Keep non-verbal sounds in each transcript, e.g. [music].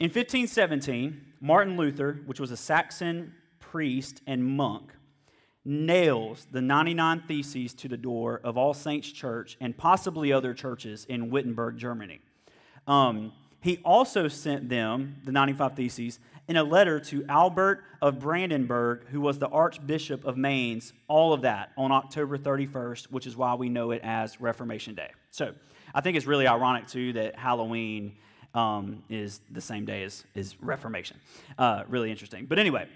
In 1517, Martin Luther, which was a Saxon priest and monk, nails the 99 Theses to the door of All Saints Church and possibly other churches in Wittenberg, Germany. Um, he also sent them, the 95 Theses, in a letter to Albert of Brandenburg, who was the Archbishop of Mainz, all of that on October 31st, which is why we know it as Reformation Day. So I think it's really ironic, too, that Halloween um, is the same day as, as Reformation. Uh, really interesting. But anyway,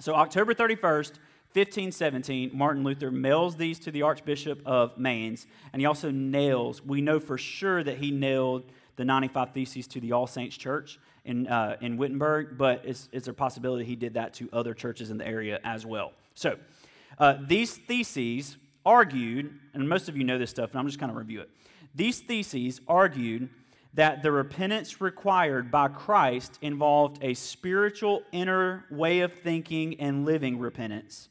so October 31st, 1517, Martin Luther mails these to the Archbishop of Mainz, and he also nails, we know for sure that he nailed the 95 Theses to the All Saints Church in, uh, in Wittenberg, but it's, it's a possibility he did that to other churches in the area as well. So, uh, these theses argued, and most of you know this stuff, and I'm just going to review it. These theses argued that the repentance required by Christ involved a spiritual inner way of thinking and living repentance,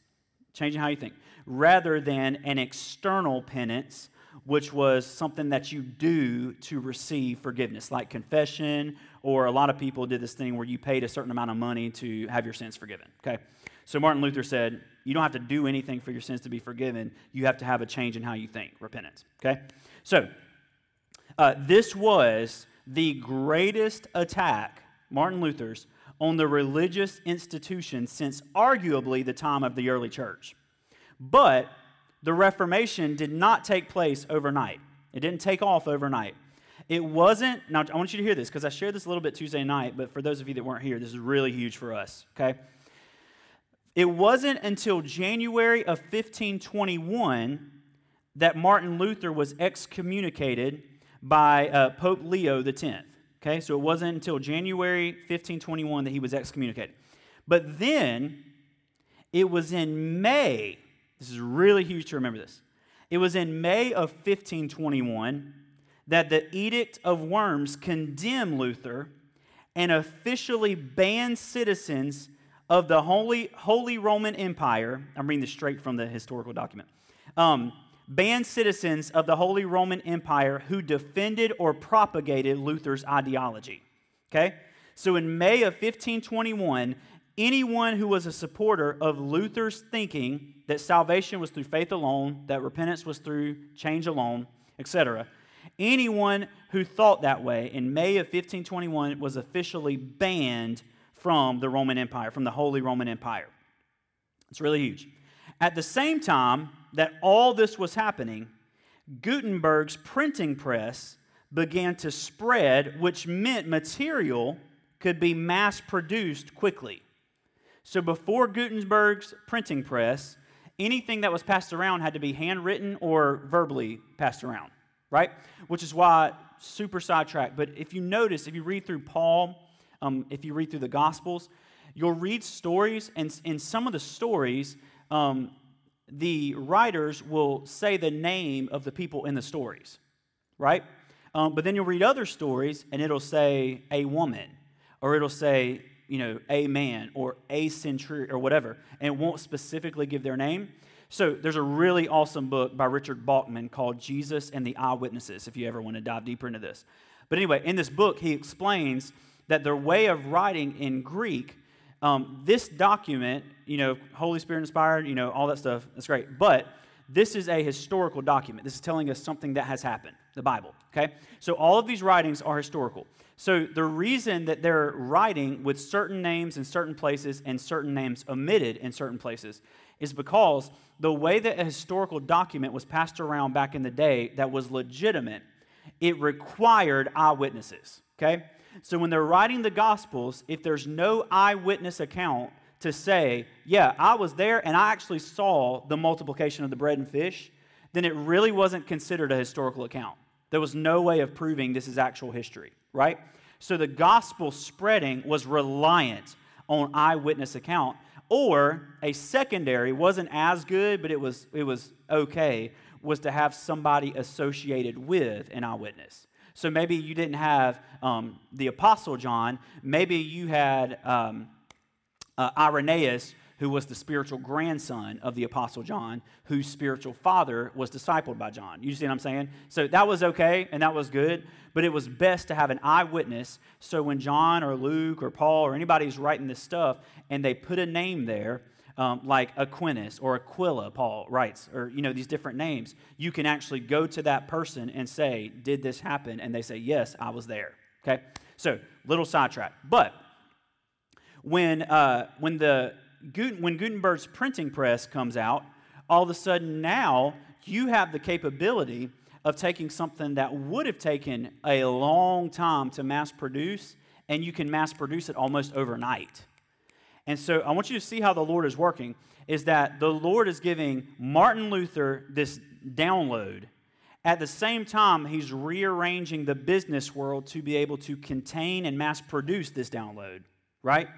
changing how you think, rather than an external penance, which was something that you do to receive forgiveness, like confession, or a lot of people did this thing where you paid a certain amount of money to have your sins forgiven. Okay? So Martin Luther said, you don't have to do anything for your sins to be forgiven. You have to have a change in how you think, repentance. Okay? So, uh, this was the greatest attack, Martin Luther's, on the religious institution since arguably the time of the early church. But the Reformation did not take place overnight, it didn't take off overnight. It wasn't, now I want you to hear this because I shared this a little bit Tuesday night, but for those of you that weren't here, this is really huge for us, okay? It wasn't until January of 1521 that Martin Luther was excommunicated by uh, Pope Leo X. Okay, so it wasn't until January 1521 that he was excommunicated. But then it was in May, this is really huge to remember this. It was in May of 1521 that the Edict of Worms condemned Luther and officially banned citizens of the Holy, Holy Roman Empire. I'm reading this straight from the historical document. Um, banned citizens of the Holy Roman Empire who defended or propagated Luther's ideology. Okay? So in May of 1521, anyone who was a supporter of Luther's thinking that salvation was through faith alone, that repentance was through change alone, etc., anyone who thought that way in May of 1521 was officially banned from the Roman Empire, from the Holy Roman Empire. It's really huge. At the same time that all this was happening, Gutenberg's printing press began to spread, which meant material could be mass produced quickly. So before Gutenberg's printing press, anything that was passed around had to be handwritten or verbally passed around, right? Which is why, super sidetracked, but if you notice, if you read through Paul, um, if you read through the Gospels, you'll read stories, and in some of the stories, um, the writers will say the name of the people in the stories, right? Um, but then you'll read other stories and it'll say a woman, or it'll say, you know, a man, or a century, or whatever, and it won't specifically give their name. So there's a really awesome book by Richard Bauckham called Jesus and the Eyewitnesses, if you ever want to dive deeper into this. But anyway, in this book, he explains that their way of writing in Greek um, this document, you know, Holy Spirit inspired, you know, all that stuff, that's great. But this is a historical document. This is telling us something that has happened, the Bible, okay? So all of these writings are historical. So the reason that they're writing with certain names in certain places and certain names omitted in certain places is because the way that a historical document was passed around back in the day that was legitimate, it required eyewitnesses, okay? So when they're writing the Gospels, if there's no eyewitness account to say, yeah, I was there and I actually saw the multiplication of the bread and fish, then it really wasn't considered a historical account. There was no way of proving this is actual history, right? So the gospel spreading was reliant on eyewitness account, or a secondary wasn't as good, but it was it was okay, was to have somebody associated with an eyewitness. So maybe you didn't have um, the Apostle John, maybe you had um, uh, Irenaeus, who was the spiritual grandson of the Apostle John, whose spiritual father was discipled by John. You see what I'm saying? So that was okay and that was good, but it was best to have an eyewitness. So when John or Luke or Paul or anybody's writing this stuff and they put a name there, um, like Aquinas or Aquila, Paul writes, or you know these different names, you can actually go to that person and say, "Did this happen?" And they say, "Yes, I was there." Okay, so little sidetrack, but when uh, when the when Gutenberg's printing press comes out, all of a sudden now you have the capability of taking something that would have taken a long time to mass produce, and you can mass produce it almost overnight. And so I want you to see how the Lord is working is that the Lord is giving Martin Luther this download. At the same time, he's rearranging the business world to be able to contain and mass produce this download, right?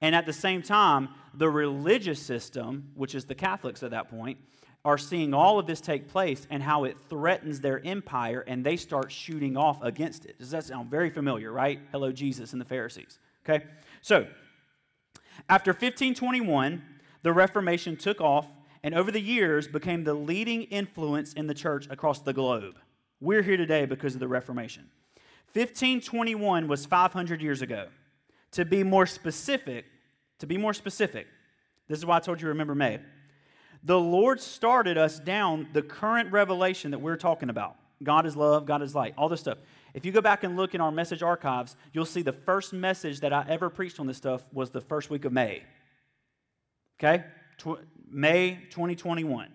And at the same time, the religious system, which is the Catholics at that point, are seeing all of this take place and how it threatens their empire and they start shooting off against it. Does that sound very familiar, right? Hello, Jesus and the Pharisees. Okay? So, after 1521, the Reformation took off and over the years became the leading influence in the church across the globe. We're here today because of the Reformation. 1521 was 500 years ago. To be more specific, to be more specific, this is why I told you remember May. The Lord started us down the current revelation that we're talking about. God is love, God is light, all this stuff. If you go back and look in our message archives, you'll see the first message that I ever preached on this stuff was the first week of May. Okay? Tw- May 2021.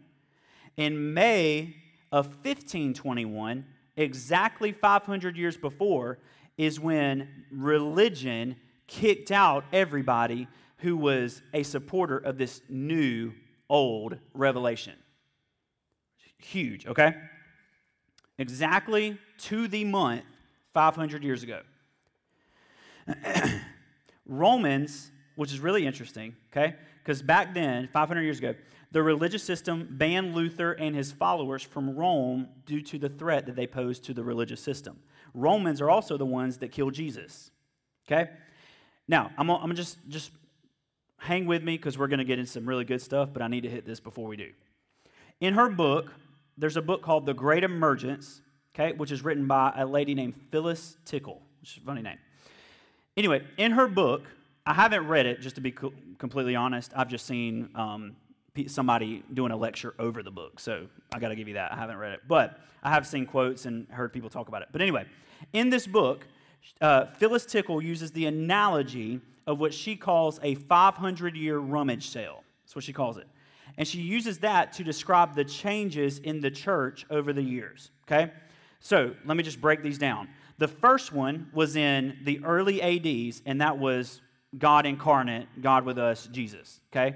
In May of 1521, exactly 500 years before, is when religion kicked out everybody who was a supporter of this new, old revelation. Huge, okay? exactly to the month 500 years ago. [clears throat] Romans, which is really interesting, okay? Because back then, 500 years ago, the religious system banned Luther and his followers from Rome due to the threat that they posed to the religious system. Romans are also the ones that killed Jesus, okay? Now, I'm gonna, I'm gonna just, just hang with me because we're going to get into some really good stuff, but I need to hit this before we do. In her book, there's a book called The Great Emergence, okay, which is written by a lady named Phyllis Tickle, which is a funny name. Anyway, in her book, I haven't read it, just to be co- completely honest. I've just seen um, somebody doing a lecture over the book, so I got to give you that. I haven't read it, but I have seen quotes and heard people talk about it. But anyway, in this book, uh, Phyllis Tickle uses the analogy of what she calls a 500 year rummage sale. That's what she calls it. And she uses that to describe the changes in the church over the years. Okay? So let me just break these down. The first one was in the early ADs, and that was God incarnate, God with us, Jesus. Okay?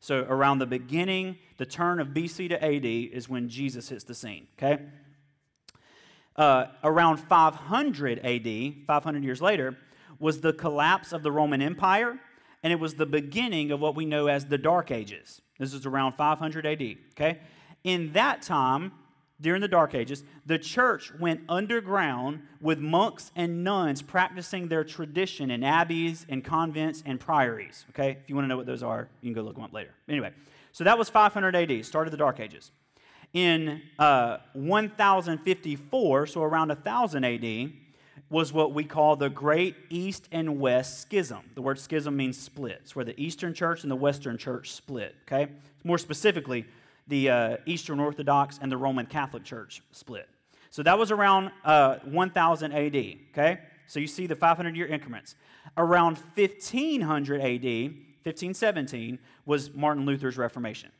So around the beginning, the turn of BC to AD is when Jesus hits the scene. Okay? Uh, around 500 AD, 500 years later, was the collapse of the Roman Empire, and it was the beginning of what we know as the Dark Ages. This is around 500 AD, okay? In that time, during the Dark Ages, the church went underground with monks and nuns practicing their tradition in abbeys and convents and priories, okay? If you want to know what those are, you can go look them up later. Anyway, so that was 500 AD, started the Dark Ages. In uh, 1054, so around 1000 AD, was what we call the Great East and West Schism. The word schism means split. It's where the Eastern Church and the Western Church split, okay? More specifically, the uh, Eastern Orthodox and the Roman Catholic Church split. So that was around uh, 1000 AD, okay? So you see the 500 year increments. Around 1500 AD, 1517, was Martin Luther's Reformation,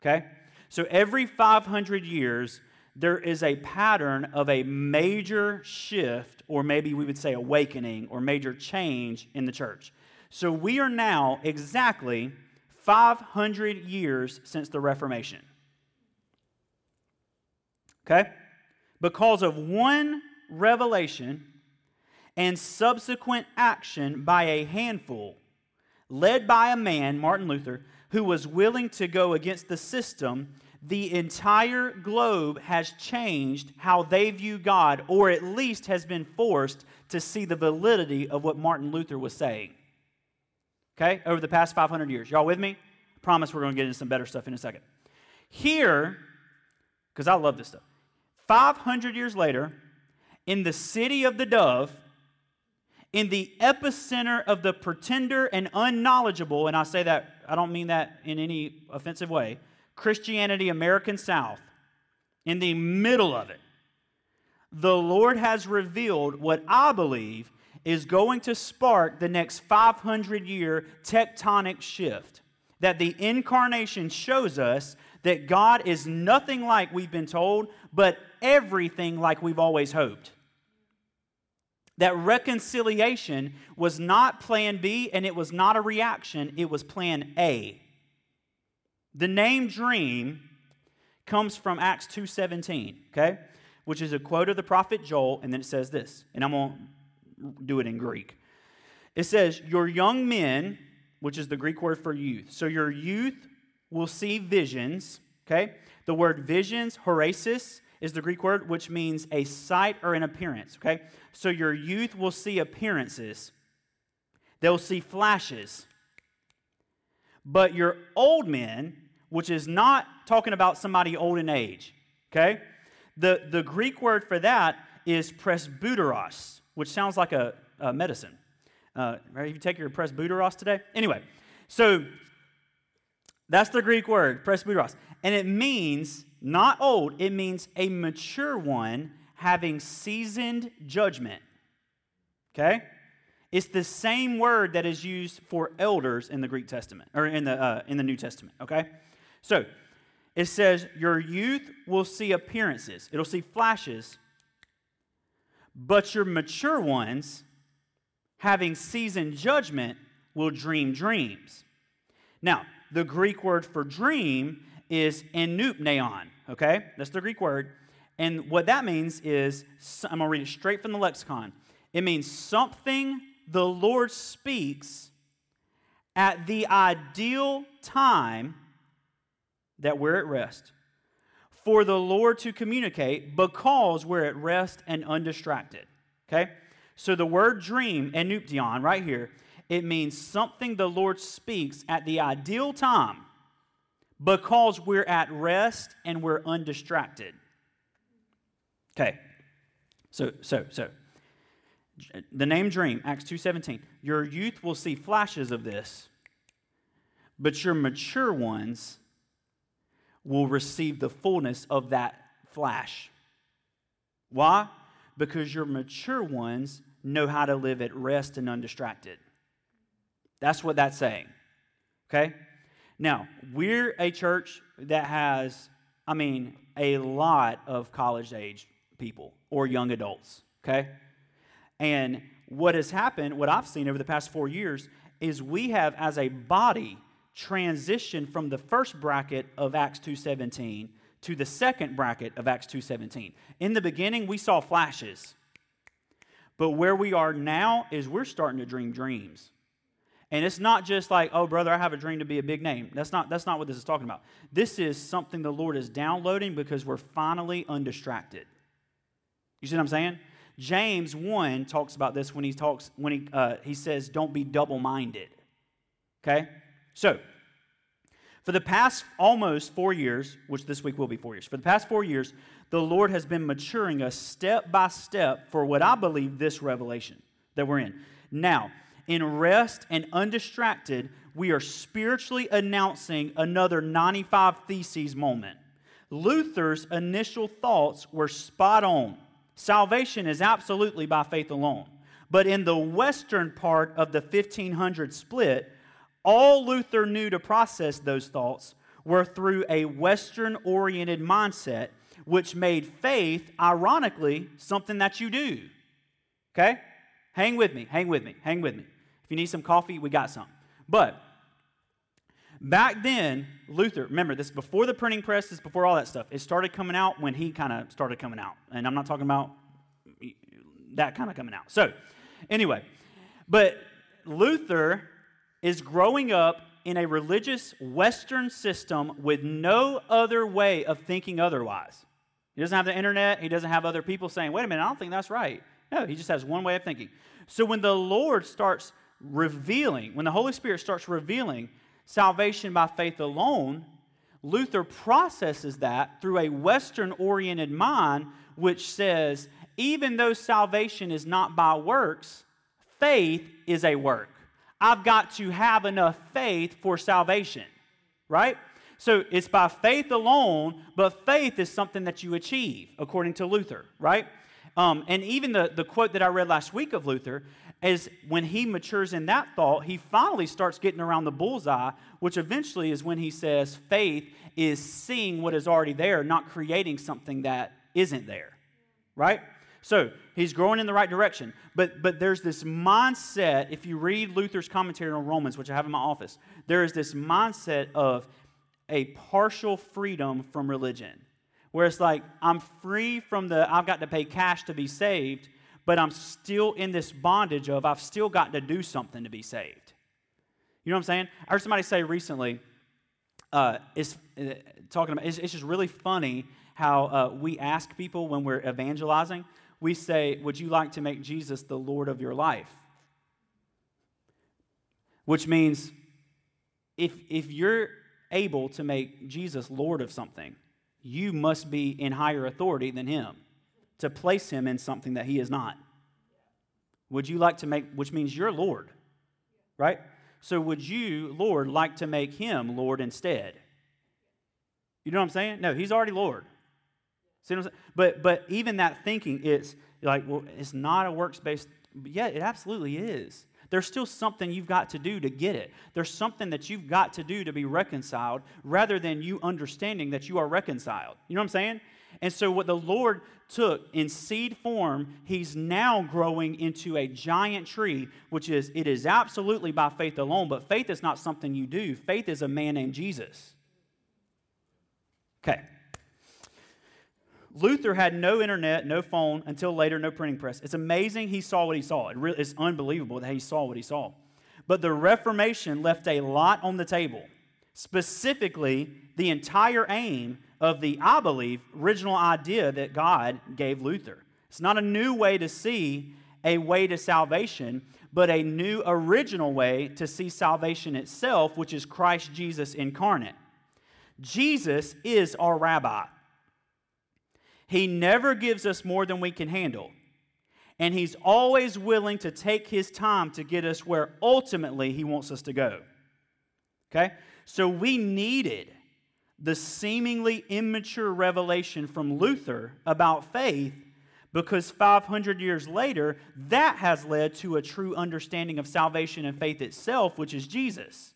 okay? So every 500 years, there is a pattern of a major shift, or maybe we would say awakening, or major change in the church. So we are now exactly 500 years since the Reformation. Okay? Because of one revelation and subsequent action by a handful, led by a man, Martin Luther, who was willing to go against the system the entire globe has changed how they view God, or at least has been forced to see the validity of what Martin Luther was saying. okay, over the past 500 years. Y'all with me? I promise we're going to get into some better stuff in a second. Here, because I love this stuff, 500 years later, in the city of the dove, in the epicenter of the pretender and unknowledgeable, and I say that, I don't mean that in any offensive way, Christianity, American South, in the middle of it, the Lord has revealed what I believe is going to spark the next 500 year tectonic shift. That the incarnation shows us that God is nothing like we've been told, but everything like we've always hoped. That reconciliation was not plan B and it was not a reaction, it was plan A. The name dream comes from Acts 2:17, okay? Which is a quote of the prophet Joel and then it says this. And I'm going to do it in Greek. It says, "Your young men, which is the Greek word for youth. So your youth will see visions, okay? The word visions, horasis, is the Greek word which means a sight or an appearance, okay? So your youth will see appearances. They'll see flashes. But your old men which is not talking about somebody old in age, okay? The, the Greek word for that is presbyteros, which sounds like a, a medicine. Uh, right? If you take your presbyteros today? Anyway, so that's the Greek word, presbyteros. And it means not old, it means a mature one having seasoned judgment. Okay? It's the same word that is used for elders in the Greek Testament, or in the, uh, in the New Testament, okay? So it says, Your youth will see appearances, it'll see flashes, but your mature ones, having seasoned judgment, will dream dreams. Now, the Greek word for dream is enupneon, okay? That's the Greek word. And what that means is, I'm going to read it straight from the lexicon. It means something the Lord speaks at the ideal time that we're at rest, for the Lord to communicate because we're at rest and undistracted. Okay? So the word dream, enuption, right here, it means something the Lord speaks at the ideal time because we're at rest and we're undistracted. Okay. So, so, so. The name dream, Acts 2:17. Your youth will see flashes of this, but your mature ones will receive the fullness of that flash. Why? Because your mature ones know how to live at rest and undistracted. That's what that's saying. Okay? Now, we're a church that has, I mean, a lot of college age people or young adults. Okay? And what has happened, what I've seen over the past four years, is we have, as a body, transitioned from the first bracket of Acts 2:17 to the second bracket of Acts 2:17. In the beginning we saw flashes. But where we are now is we're starting to dream dreams. And it's not just like, oh, brother, I have a dream to be a big name. That's not, that's not what this is talking about. This is something the Lord is downloading because we're finally undistracted. You see what I'm saying? James 1 talks about this when he talks, when he, uh, he says, don't be double minded. Okay? So, for the past almost four years, which this week will be four years, for the past four years, the Lord has been maturing us step by step for what I believe this revelation that we're in. Now, in rest and undistracted, we are spiritually announcing another 95 Theses moment. Luther's initial thoughts were spot on. Salvation is absolutely by faith alone. But in the western part of the 1500 split, all Luther knew to process those thoughts were through a Western oriented mindset, which made faith, ironically, something that you do. Okay? Hang with me, hang with me, hang with me. If you need some coffee, we got some. But back then, Luther, remember, this before the printing press, this before all that stuff. It started coming out when he kind of started coming out. And I'm not talking about that kind of coming out. So, anyway, but Luther is growing up in a religious Western system with no other way of thinking otherwise. He doesn't have the internet. He doesn't have other people saying, wait a minute, I don't think that's right. No, he just has one way of thinking. So when the Lord starts revealing, when the Holy Spirit starts revealing salvation by faith alone, Luther processes that through a Western oriented mind, which says, even though salvation is not by works, faith is a work. I've got to have enough faith for salvation, right? So it's by faith alone, but faith is something that you achieve, according to Luther, right? Um, and even the, the quote that I read last week of Luther is when he matures in that thought, he finally starts getting around the bullseye, which eventually is when he says faith is seeing what is already there, not creating something that isn't there, right? So he's growing in the right direction. But, but there's this mindset, if you read Luther's commentary on Romans, which I have in my office, there is this mindset of a partial freedom from religion where it's like I'm free from the I've got to pay cash to be saved, but I'm still in this bondage of I've still got to do something to be saved. You know what I'm saying? I heard somebody say recently, uh, it's uh, talking about it's, it's, just really funny how uh, we ask people when we're evangelizing. We say, "Would you like to make Jesus the Lord of your life?" Which means, if if you're able to make Jesus Lord of something, you must be in higher authority than him to place him in something that he is not. Would you like to make, which means you're Lord, right? So would you, Lord, like to make him Lord instead? You know what I'm saying? No, he's already Lord. See what I'm saying? But but even that thinking, it's like, well, it's not a works based. Yeah, it absolutely is there's still something you've got to do to get it. There's something that you've got to do to be reconciled rather than you understanding that you are reconciled. You know what I'm saying? And so, what the Lord took in seed form, He's now growing into a giant tree, which is, it is absolutely by faith alone, but faith is not something you do. Faith is a man named Jesus. Okay. Luther had no internet, no phone, until later, no printing press. It's amazing he saw what he saw. It really, it's unbelievable that he saw what he saw. But the Reformation left a lot on the table, specifically the entire aim of the, I believe, original idea that God gave Luther. It's not a new way to see a way to salvation, but a new original way to see salvation itself, which is Christ Jesus incarnate. Jesus is our rabbi. He never gives us more than we can handle. And He's always willing to take His time to get us where ultimately He wants us to go. Okay? So we needed the seemingly immature revelation from Luther about faith because 500 years later, that has led to a true understanding of salvation and faith itself, which is Jesus.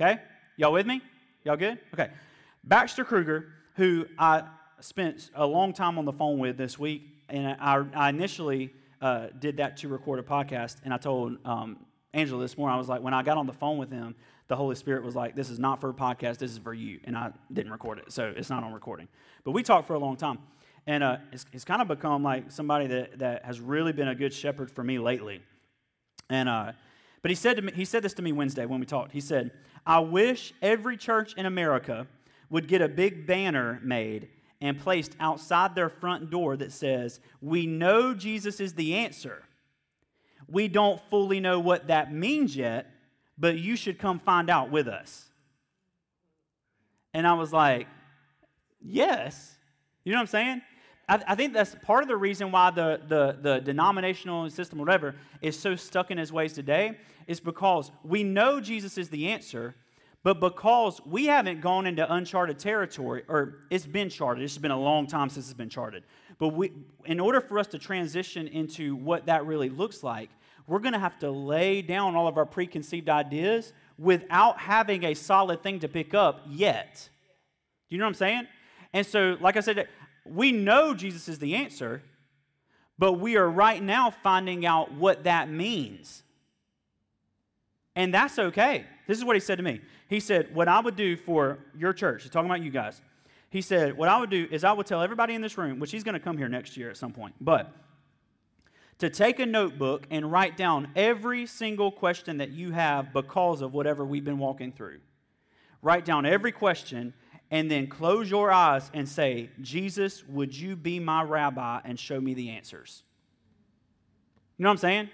Okay? Y'all with me? Y'all good? Okay. Baxter Kruger, who I spent a long time on the phone with this week, and I, I initially uh, did that to record a podcast, and I told um, Angela this morning, I was like, when I got on the phone with him, the Holy Spirit was like, this is not for a podcast, this is for you, and I didn't record it, so it's not on recording. But we talked for a long time, and uh, it's, kind of become like somebody that, that has really been a good shepherd for me lately. And uh, but he said to me, he said this to me Wednesday when we talked. He said, "I wish every church in America would get a big banner made and placed outside their front door that says, We know Jesus is the answer. We don't fully know what that means yet, but you should come find out with us. And I was like, Yes. You know what I'm saying? I, I think that's part of the reason why the, the, the denominational system, whatever, is so stuck in his ways today, is because we know Jesus is the answer, but because we haven't gone into uncharted territory, or it's been charted, it's been a long time since it's been charted. But we, in order for us to transition into what that really looks like, we're going to have to lay down all of our preconceived ideas without having a solid thing to pick up yet. Do you know what I'm saying? And so, like I said, we know Jesus is the answer, but we are right now finding out what that means. And that's okay. This is what he said to me. He said, What I would do for your church, he's talking about you guys. He said, What I would do is I would tell everybody in this room, which he's going to come here next year at some point, but to take a notebook and write down every single question that you have because of whatever we've been walking through. Write down every question and then close your eyes and say, Jesus, would you be my rabbi and show me the answers? You know what I'm saying?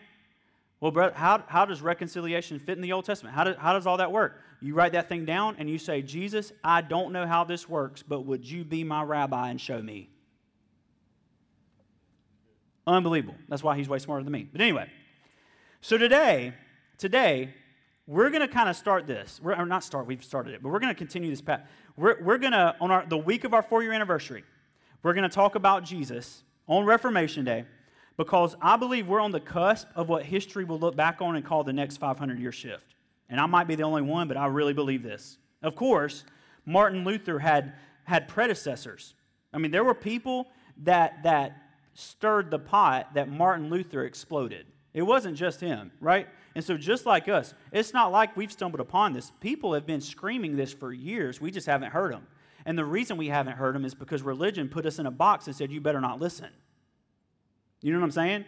Well, how, how does reconciliation fit in the Old Testament? How, do, how does all that work? You write that thing down and you say, Jesus, I don't know how this works, but would you be my rabbi and show me? Unbelievable. That's why he's way smarter than me. But anyway, so today, today, we're going to kind of start this. We're, or not start, we've started it, but we're going to continue this path. We're, we're going to, on our, the week of our four year anniversary, we're going to talk about Jesus on Reformation Day because I believe we're on the cusp of what history will look back on and call the next 500 year shift. And I might be the only one, but I really believe this. Of course, Martin Luther had, had predecessors. I mean, there were people that, that stirred the pot that Martin Luther exploded. It wasn't just him, right? And so, just like us, it's not like we've stumbled upon this. People have been screaming this for years. We just haven't heard them. And the reason we haven't heard them is because religion put us in a box and said, you better not listen. You know what I'm saying?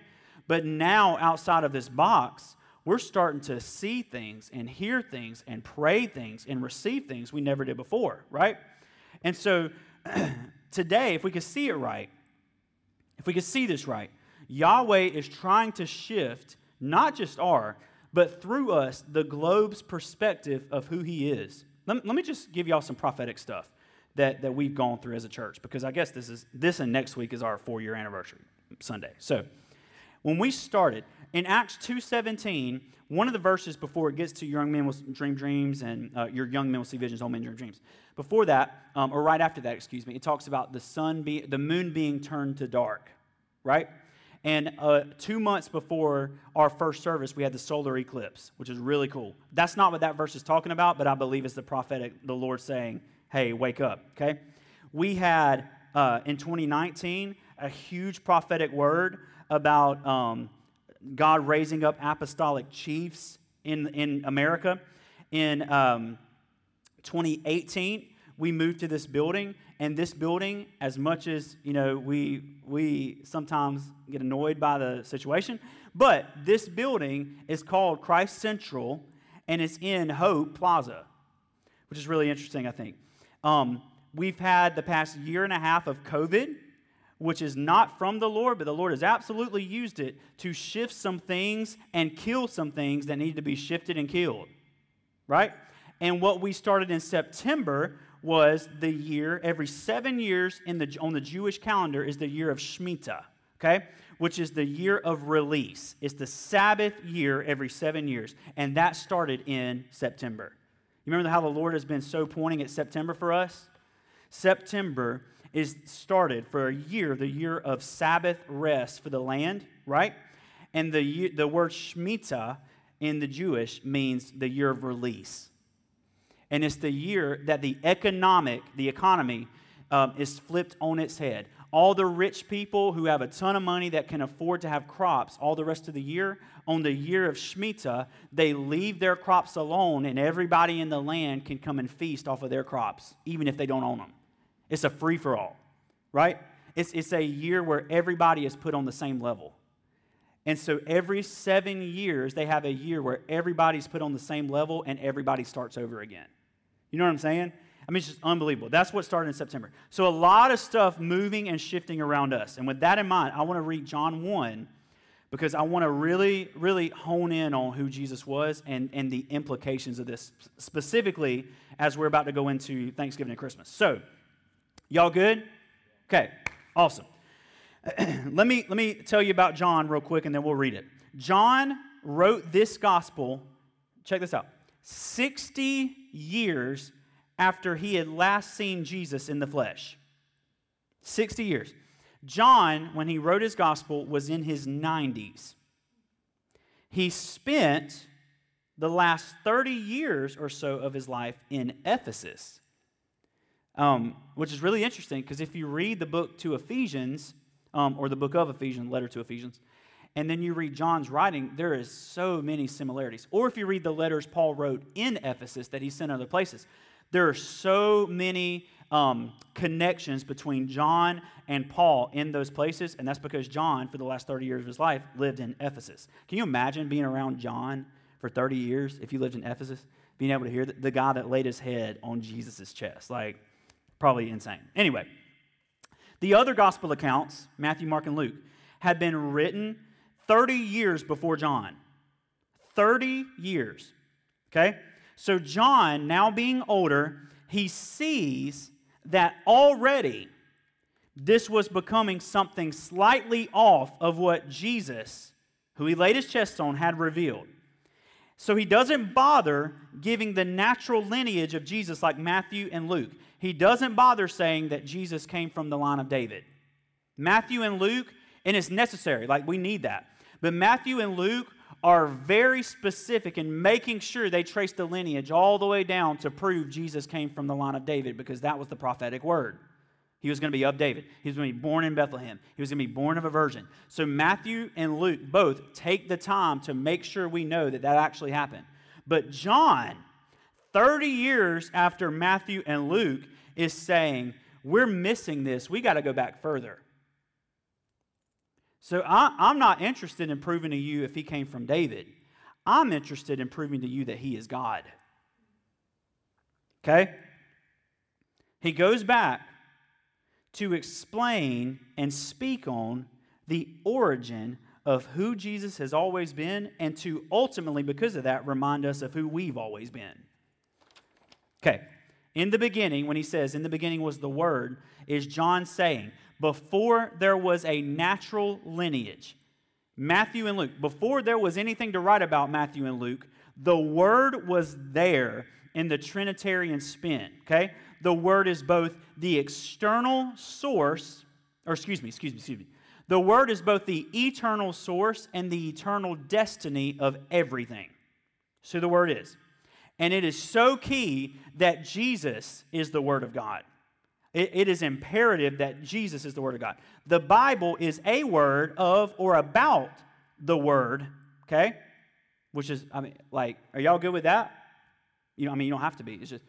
But now, outside of this box, we're starting to see things and hear things and pray things and receive things we never did before, right? And so, [clears throat] today, if we could see it right, if we could see this right, Yahweh is trying to shift not just our, but through us, the globe's perspective of who He is. Let, let me just give y'all some prophetic stuff that, that we've gone through as a church, because I guess this is this and next week is our four year anniversary Sunday. So when we started in Acts 2.17, one of the verses before it gets to young men will dream dreams and uh, your young men will see visions, old men dream dreams. Before that, um, or right after that, excuse me, it talks about the sun be, the moon being turned to dark, right? And uh, two months before our first service, we had the solar eclipse, which is really cool. That's not what that verse is talking about, but I believe it's the prophetic, the Lord saying, hey, wake up, okay? We had uh, in 2019 a huge prophetic word about um, God raising up apostolic chiefs in, in America. In um, 2018, we moved to this building and this building as much as you know we we sometimes get annoyed by the situation but this building is called christ central and it's in hope plaza which is really interesting i think um, we've had the past year and a half of covid which is not from the lord but the lord has absolutely used it to shift some things and kill some things that need to be shifted and killed right and what we started in september was the year, every seven years in the, on the Jewish calendar is the year of Shemitah, okay? Which is the year of release. It's the Sabbath year every seven years. And that started in September. You remember how the Lord has been so pointing at September for us? September is started for a year, the year of Sabbath rest for the land, right? And the, the word Shemitah in the Jewish means the year of release and it's the year that the economic, the economy, um, is flipped on its head. All the rich people who have a ton of money that can afford to have crops all the rest of the year, on the year of Shemitah, they leave their crops alone, and everybody in the land can come and feast off of their crops, even if they don't own them. It's a free for all, right? It's, it's a year where everybody is put on the same level. And so every seven years, they have a year where everybody's put on the same level and everybody starts over again. You know what I'm saying? I mean, it's just unbelievable. That's what started in September. So, a lot of stuff moving and shifting around us. And with that in mind, I want to read John 1 because I want to really, really hone in on who Jesus was and, and the implications of this, specifically as we're about to go into Thanksgiving and Christmas. So, y'all good? Okay, awesome. [clears throat] let, me, let me tell you about John real quick and then we'll read it. John wrote this gospel, check this out 60 years after he had last seen Jesus in the flesh. 60 years. John, when he wrote his gospel, was in his 90s. He spent the last 30 years or so of his life in Ephesus, um, which is really interesting because if you read the book to Ephesians, um, or the book of Ephesians, letter to Ephesians, and then you read John's writing, there is so many similarities. Or if you read the letters Paul wrote in Ephesus that he sent other places, there are so many um, connections between John and Paul in those places, and that's because John, for the last 30 years of his life, lived in Ephesus. Can you imagine being around John for 30 years if you lived in Ephesus? Being able to hear the, the guy that laid his head on Jesus' chest. Like, probably insane. Anyway, the other gospel accounts, Matthew, Mark, and Luke, had been written 30 years before John. 30 years. Okay? So, John, now being older, he sees that already this was becoming something slightly off of what Jesus, who he laid his chest on, had revealed. So he doesn't bother giving the natural lineage of Jesus like Matthew and Luke. He doesn't bother saying that Jesus came from the line of David. Matthew and Luke, and it's necessary, like we need that. But Matthew and Luke are very specific in making sure they trace the lineage all the way down to prove Jesus came from the line of David because that was the prophetic word. He was going to be of David. He was going to be born in Bethlehem. He was going to be born of a virgin. So Matthew and Luke both take the time to make sure we know that that actually happened. But John, 30 years after Matthew and Luke, is saying, We're missing this. We got to go back further. So I, am not interested in proving to you if he came from David. I'm interested in proving to you that he is God. Okay? He goes back to explain and speak on the origin of who Jesus has always been and to ultimately, because of that, remind us of who we've always been. Okay, in the beginning, when he says, in the beginning was the Word, is John saying, before there was a natural lineage, Matthew and Luke, before there was anything to write about Matthew and Luke, the Word was there in the Trinitarian spin, okay? The Word is both the external source, or excuse me, excuse me, excuse me. The Word is both the eternal source and the eternal destiny of everything. So the Word is. And it is so key that Jesus is the Word of God. It, it is imperative that Jesus is the Word of God. The Bible is a word of or about the Word, okay? Which is, I mean, like, are y'all good with that? You know, I mean, you don't have to be. It's just,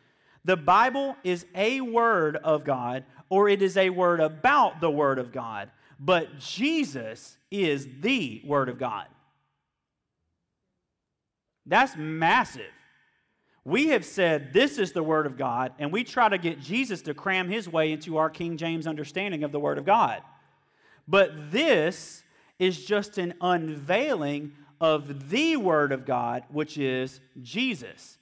the Bible is a word of God or it is a word about the Word of God, but Jesus is the Word of God. That's massive. We have said this is the Word of God, and we try to get Jesus to cram his way into our King James understanding of the Word of God. But this is just an unveiling of the Word of God, which is Jesus.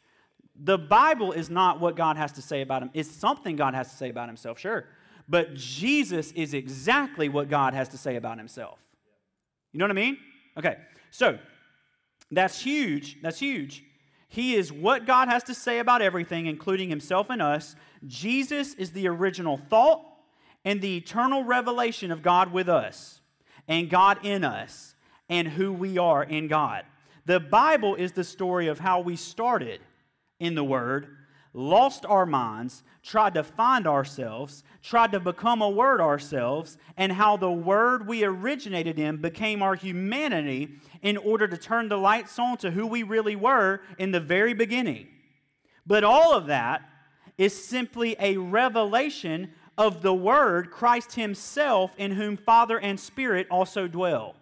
The Bible is not what God has to say about him. It's something God has to say about himself, sure. But Jesus is exactly what God has to say about himself. You know what I mean? Okay, so that's huge. That's huge. He is what God has to say about everything, including himself and us. Jesus is the original thought and the eternal revelation of God with us, and God in us, and who we are in God. The Bible is the story of how we started in the Word, lost our minds, tried to find ourselves, tried to become a word ourselves, and how the word we originated in became our humanity in order to turn the lights on to who we really were in the very beginning. But all of that is simply a revelation of the Word, Christ Himself, in whom Father and Spirit also dwell.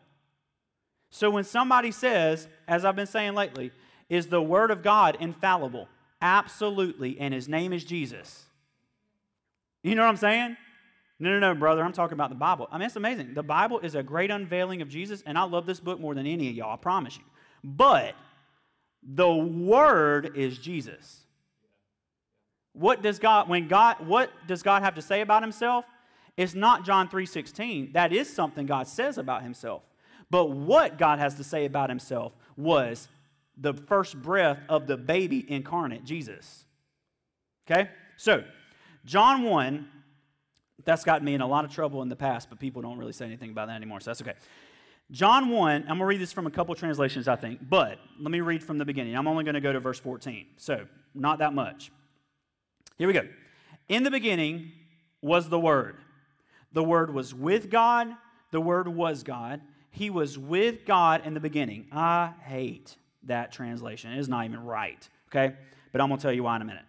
So when somebody says, as I've been saying lately, is the Word of God infallible? Absolutely, and His name is Jesus. You know what I'm saying? No, no, no, brother. I'm talking about the Bible. I mean, it's amazing. The Bible is a great unveiling of Jesus, and I love this book more than any of y'all, I promise you. But the Word is Jesus. What does God, when God, what does God have to say about himself? It's not John 3:16. That is something God says about himself. But what God has to say about himself was the first breath of the baby incarnate, Jesus. Okay? So, John 1, that's gotten me in a lot of trouble in the past, but people don't really say anything about that anymore, so that's okay. John 1, I'm going to read this from a couple translations, I think, but let me read from the beginning. I'm only going to go to verse 14, so not that much. Here we go. In the beginning was the Word. The Word was with God, the Word was God. He was with God in the beginning. I hate that translation. It is not even right, okay? But I'm going to tell you why in a minute.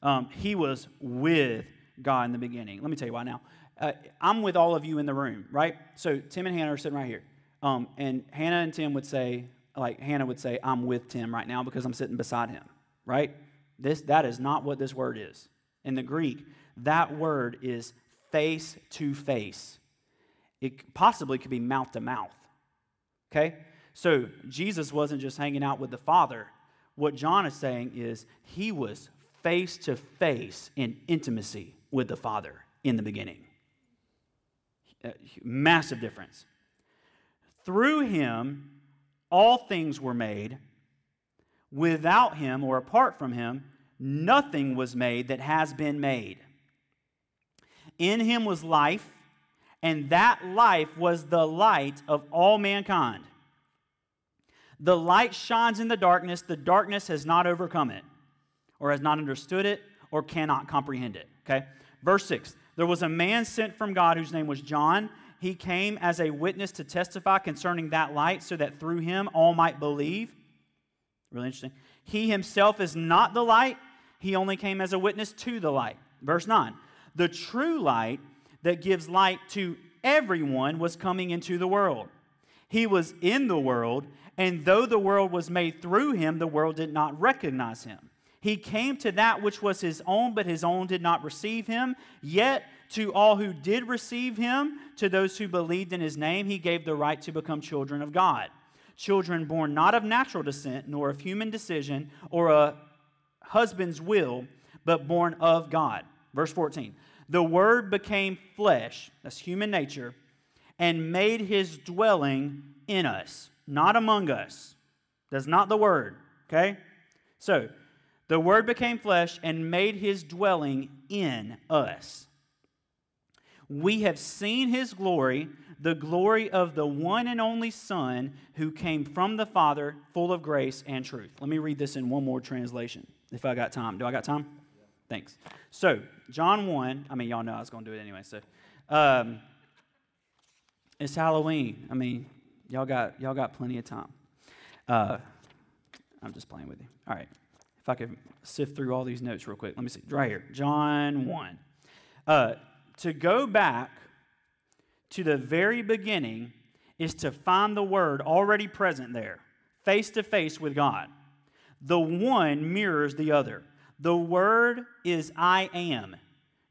Um, he was with God in the beginning. Let me tell you why now. Uh, I'm with all of you in the room, right? So Tim and Hannah are sitting right here. Um, and Hannah and Tim would say, like Hannah would say, I'm with Tim right now because I'm sitting beside him, right? This, that is not what this word is. In the Greek, that word is face to face. It possibly could be mouth to mouth. Okay? So Jesus wasn't just hanging out with the Father. What John is saying is he was face to face in intimacy with the Father in the beginning. Massive difference. Through him, all things were made. Without him or apart from him, nothing was made that has been made. In him was life, and that life was the light of all mankind. The light shines in the darkness, the darkness has not overcome it, or has not understood it, or cannot comprehend it. Okay? Verse 6 There was a man sent from God whose name was John. He came as a witness to testify concerning that light, so that through him all might believe. Really interesting. He himself is not the light, he only came as a witness to the light. Verse 9 The true light that gives light to everyone was coming into the world. He was in the world, and though the world was made through him, the world did not recognize him. He came to that which was his own, but his own did not receive him. Yet to all who did receive him, to those who believed in his name, he gave the right to become children of God. Children born not of natural descent, nor of human decision, or a husband's will, but born of God. Verse 14 The Word became flesh, that's human nature, and made his dwelling in us, not among us. That's not the Word, okay? So, the Word became flesh and made his dwelling in us. We have seen his glory, the glory of the one and only Son who came from the Father, full of grace and truth. Let me read this in one more translation if I got time. Do I got time? Thanks. So, John 1, I mean, y'all know I was going to do it anyway. So, um, it's Halloween. I mean, y'all got, y'all got plenty of time. Uh, I'm just playing with you. All right. If I could sift through all these notes real quick. Let me see. Right here. John 1. Uh, to go back to the very beginning is to find the word already present there, face to face with God. The one mirrors the other. The word is I am.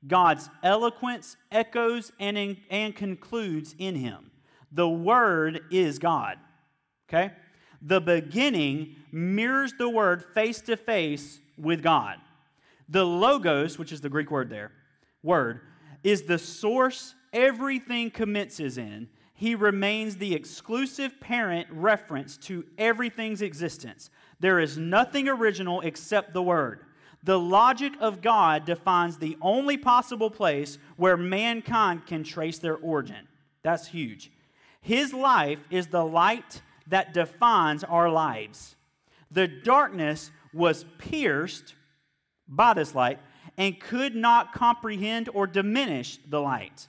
God's eloquence echoes and, in, and concludes in him. The word is God. Okay? The beginning mirrors the word face to face with God. The logos, which is the Greek word there, word, is the source everything commences in. He remains the exclusive parent reference to everything's existence. There is nothing original except the Word. The logic of God defines the only possible place where mankind can trace their origin. That's huge. His life is the light that defines our lives. The darkness was pierced by this light and could not comprehend or diminish the light.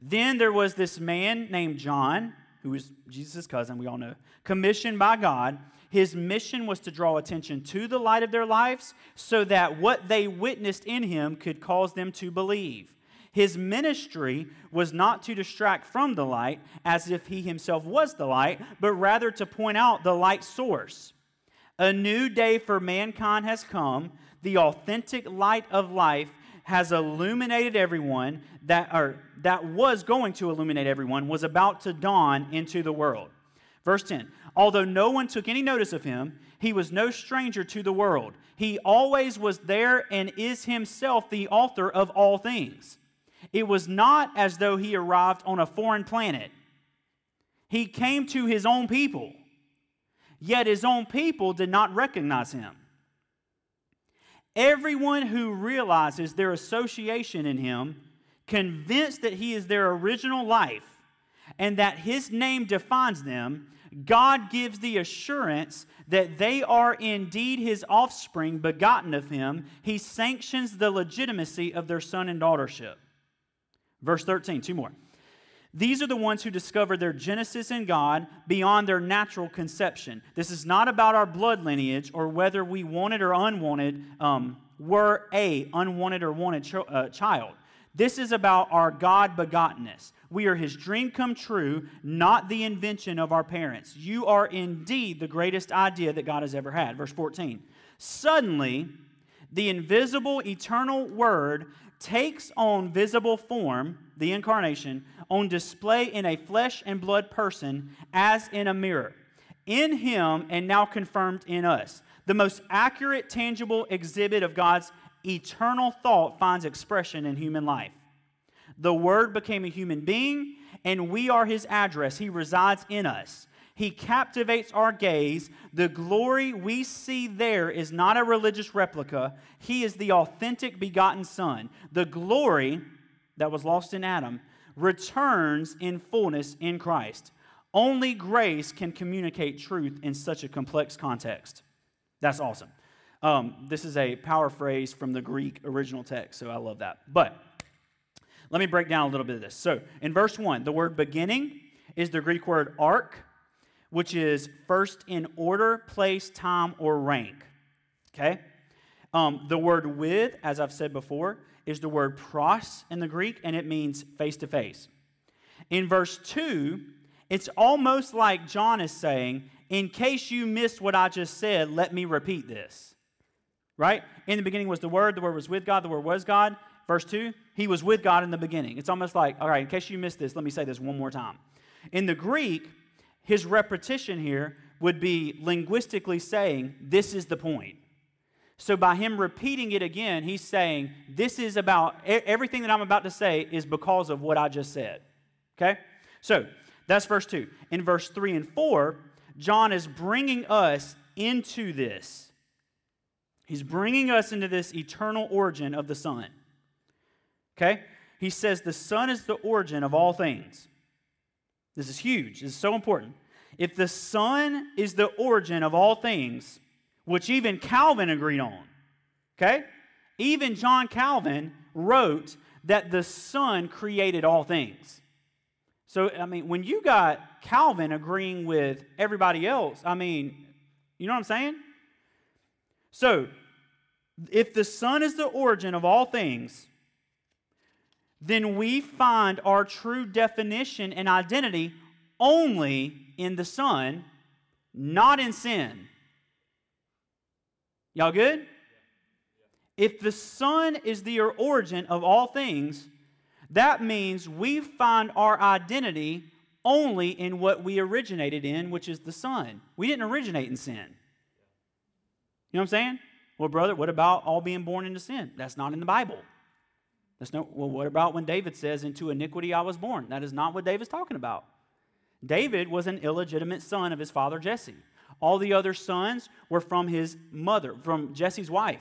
Then there was this man named John, who was Jesus' cousin, we all know, commissioned by God his mission was to draw attention to the light of their lives so that what they witnessed in him could cause them to believe. His ministry was not to distract from the light as if he himself was the light, but rather to point out the light source. A new day for mankind has come. The authentic light of life has illuminated everyone that or that was going to illuminate everyone was about to dawn into the world. Verse 10 Although no one took any notice of him, he was no stranger to the world. He always was there and is himself the author of all things. It was not as though he arrived on a foreign planet. He came to his own people, yet his own people did not recognize him. Everyone who realizes their association in him, convinced that he is their original life and that his name defines them, God gives the assurance that they are indeed his offspring, begotten of him. He sanctions the legitimacy of their son and daughtership. Verse 13, two more. These are the ones who discover their genesis in God beyond their natural conception. This is not about our blood lineage or whether we wanted or unwanted um, were a unwanted or wanted ch- uh, child. This is about our God begottenness. We are his dream come true, not the invention of our parents. You are indeed the greatest idea that God has ever had. Verse 14. Suddenly, the invisible, eternal Word takes on visible form, the incarnation, on display in a flesh and blood person as in a mirror. In Him and now confirmed in us. The most accurate, tangible exhibit of God's eternal thought finds expression in human life. The Word became a human being, and we are His address. He resides in us. He captivates our gaze. The glory we see there is not a religious replica, He is the authentic begotten Son. The glory that was lost in Adam returns in fullness in Christ. Only grace can communicate truth in such a complex context. That's awesome. Um, this is a power phrase from the Greek original text, so I love that. But let me break down a little bit of this. So, in verse 1, the word beginning is the Greek word ark, which is first in order, place, time, or rank. Okay? Um, the word with, as I've said before, is the word pros in the Greek, and it means face to face. In verse 2, it's almost like John is saying, in case you missed what I just said, let me repeat this. Right? In the beginning was the Word, the Word was with God, the Word was God. Verse 2, He was with God in the beginning. It's almost like, all right, in case you missed this, let me say this one more time. In the Greek, his repetition here would be linguistically saying, this is the point. So by him repeating it again, he's saying, this is about everything that I'm about to say is because of what I just said. Okay? So that's verse 2. In verse 3 and 4, John is bringing us into this. He's bringing us into this eternal origin of the Son. Okay? He says the Son is the origin of all things. This is huge. This is so important. If the Son is the origin of all things, which even Calvin agreed on, okay? Even John Calvin wrote that the Son created all things. So, I mean, when you got Calvin agreeing with everybody else, I mean, you know what I'm saying? So, if the Son is the origin of all things, then we find our true definition and identity only in the Son, not in sin. Y'all good? If the Son is the origin of all things, that means we find our identity only in what we originated in, which is the Son. We didn't originate in sin. You know what I'm saying? Well, brother, what about all being born into sin? That's not in the Bible. That's no, well, what about when David says, Into iniquity I was born? That is not what David's talking about. David was an illegitimate son of his father Jesse. All the other sons were from his mother, from Jesse's wife.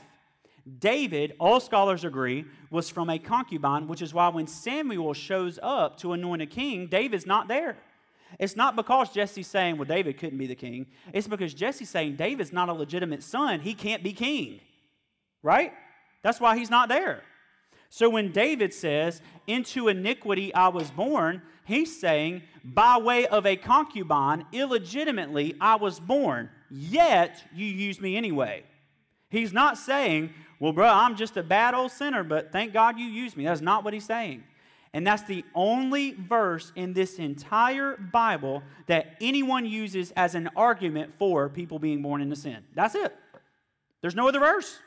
David, all scholars agree, was from a concubine, which is why when Samuel shows up to anoint a king, David's not there. It's not because Jesse's saying, well, David couldn't be the king. It's because Jesse's saying David's not a legitimate son. He can't be king. Right? That's why he's not there. So when David says, Into iniquity I was born, he's saying, By way of a concubine, illegitimately I was born, yet you use me anyway. He's not saying, Well, bro, I'm just a bad old sinner, but thank God you used me. That's not what he's saying. And that's the only verse in this entire Bible that anyone uses as an argument for people being born into sin. That's it. There's no other verse.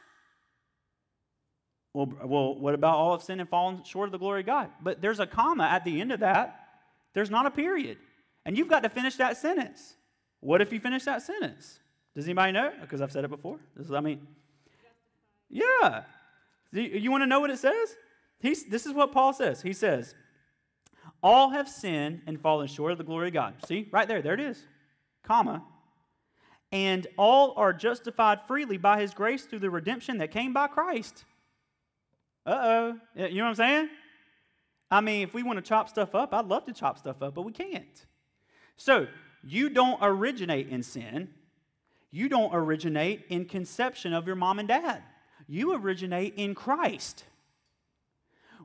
Well, well, what about all of sin and fallen short of the glory of God? But there's a comma at the end of that. There's not a period. And you've got to finish that sentence. What if you finish that sentence? Does anybody know? Because I've said it before. This is, I mean, yeah. You want to know what it says? He's, this is what Paul says. He says, All have sinned and fallen short of the glory of God. See, right there, there it is. Comma. And all are justified freely by his grace through the redemption that came by Christ uh oh. You know what I'm saying? I mean, if we want to chop stuff up, I'd love to chop stuff up, but we can't. So, you don't originate in sin. You don't originate in conception of your mom and dad. You originate in Christ,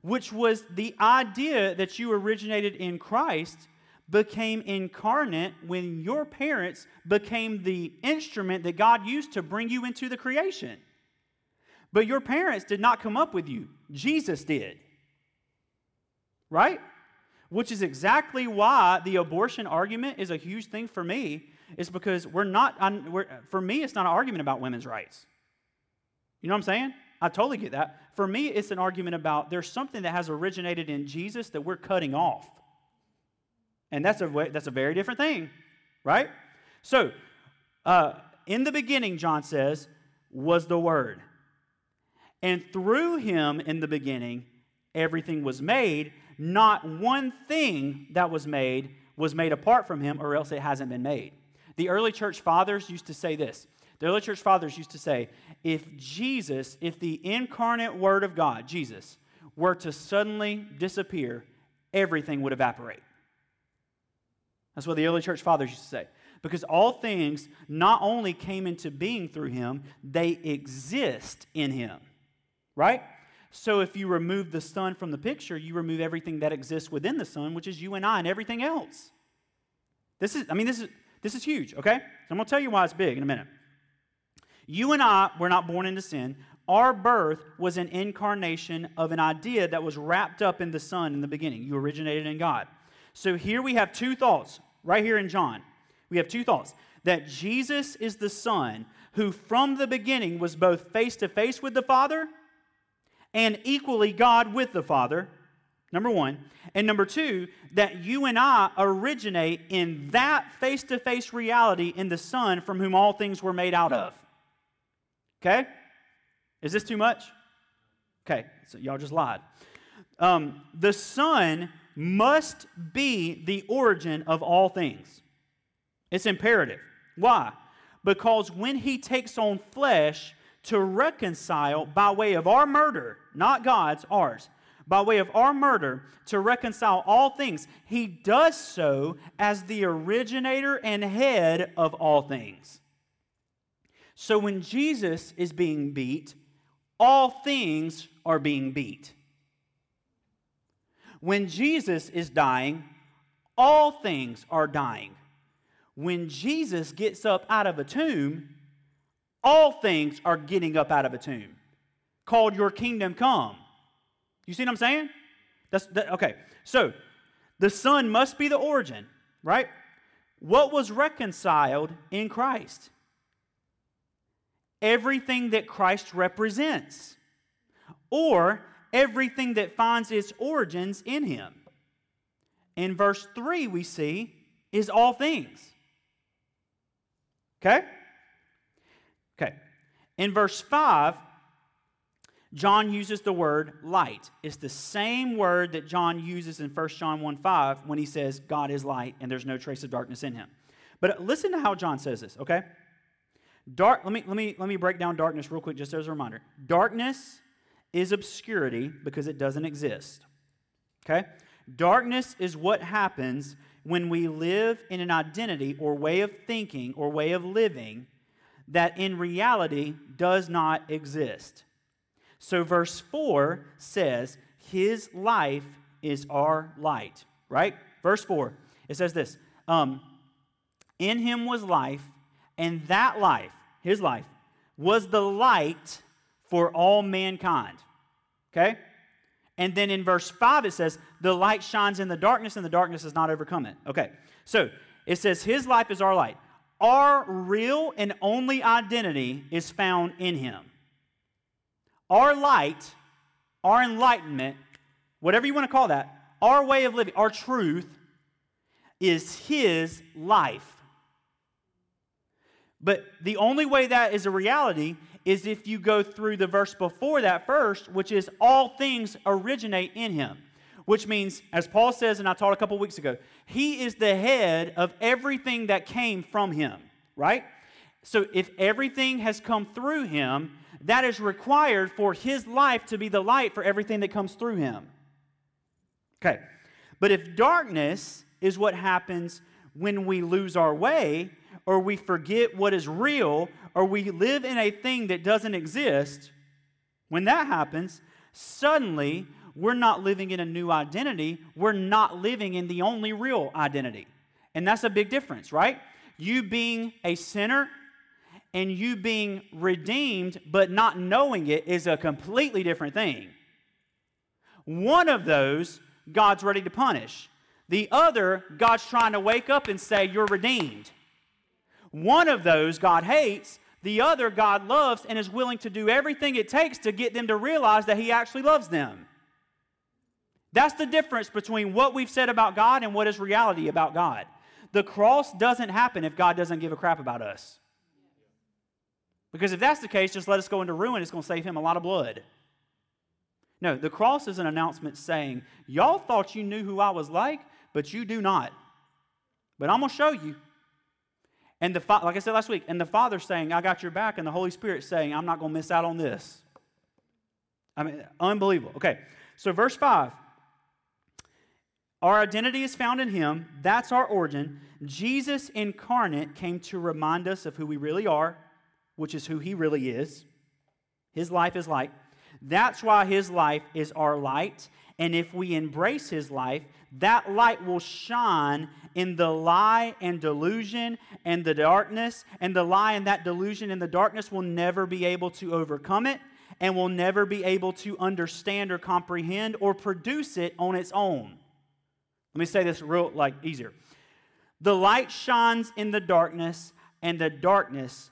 which was the idea that you originated in Christ became incarnate when your parents became the instrument that God used to bring you into the creation. But your parents did not come up with you, Jesus did. Right? Which is exactly why the abortion argument is a huge thing for me, is because we're not, we're, for me, it's not an argument about women's rights. You know what I'm saying? I totally get that. For me, it's an argument about there's something that has originated in Jesus that we're cutting off. And that's a, way, that's a very different thing, right? So, uh, in the beginning, John says, was the Word. And through him in the beginning, everything was made. Not one thing that was made was made apart from him, or else it hasn't been made. The early church fathers used to say this. The early church fathers used to say, if Jesus, if the incarnate Word of God, Jesus, were to suddenly disappear, everything would evaporate. That's what the early church fathers used to say. Because all things not only came into being through him, they exist in him. Right? So if you remove the Son from the picture, you remove everything that exists within the Son, which is you and I and everything else. This is, I mean, this is this is huge, okay? So I'm gonna tell you why it's big in a minute. You and I were not born into sin. Our birth was an incarnation of an idea that was wrapped up in the Son in the beginning. You originated in God. So here we have two thoughts, right here in John. We have two thoughts that Jesus is the Son who from the beginning was both face to face with the Father and equally God with the Father. Number one. And number two, that you and I originate in that face to face reality in the Son from whom all things were made out of. Okay? Is this too much? Okay, so y'all just lied. Um, the Son must be the origin of all things. It's imperative. Why? Because when he takes on flesh to reconcile by way of our murder, not God's, ours, by way of our murder to reconcile all things, he does so as the originator and head of all things. So when Jesus is being beat, all things are being beat. When Jesus is dying, all things are dying. When Jesus gets up out of a tomb, all things are getting up out of a tomb, called your kingdom come. You see what I'm saying? That's that, okay. So the Son must be the origin, right? What was reconciled in Christ? Everything that Christ represents, or everything that finds its origins in Him. In verse 3, we see is all things. Okay? Okay. In verse 5, John uses the word light. It's the same word that John uses in 1 John 1 5 when he says, God is light and there's no trace of darkness in him. But listen to how John says this, okay? Dark, let, me, let, me, let me break down darkness real quick just as a reminder. Darkness is obscurity because it doesn't exist, okay? Darkness is what happens when we live in an identity or way of thinking or way of living that in reality does not exist. So, verse 4 says, His life is our light, right? Verse 4, it says this um, In him was life, and that life, his life, was the light for all mankind. Okay? And then in verse 5, it says, The light shines in the darkness, and the darkness has not overcome it. Okay, so it says, His life is our light. Our real and only identity is found in Him. Our light, our enlightenment, whatever you want to call that, our way of living, our truth, is His life. But the only way that is a reality is if you go through the verse before that first, which is all things originate in Him. Which means, as Paul says, and I taught a couple weeks ago, He is the head of everything that came from Him, right? So if everything has come through Him, that is required for his life to be the light for everything that comes through him. Okay. But if darkness is what happens when we lose our way, or we forget what is real, or we live in a thing that doesn't exist, when that happens, suddenly we're not living in a new identity. We're not living in the only real identity. And that's a big difference, right? You being a sinner and you being redeemed but not knowing it is a completely different thing. One of those, God's ready to punish. The other, God's trying to wake up and say, You're redeemed. One of those, God hates. The other God loves and is willing to do everything it takes to get them to realize that He actually loves them. That's the difference between what we've said about God and what is reality about God. The cross doesn't happen if God doesn't give a crap about us. Because if that's the case, just let us go into ruin. It's going to save him a lot of blood. No, the cross is an announcement saying, Y'all thought you knew who I was like, but you do not. But I'm going to show you. And the like I said last week, and the Father saying, I got your back, and the Holy Spirit saying, I'm not going to miss out on this. I mean, unbelievable. Okay, so verse 5 our identity is found in Him. That's our origin. Jesus incarnate came to remind us of who we really are, which is who He really is. His life is light. That's why His life is our light. And if we embrace His life, that light will shine in the lie and delusion and the darkness. And the lie and that delusion and the darkness will never be able to overcome it and will never be able to understand or comprehend or produce it on its own. Let me say this real like easier. The light shines in the darkness, and the darkness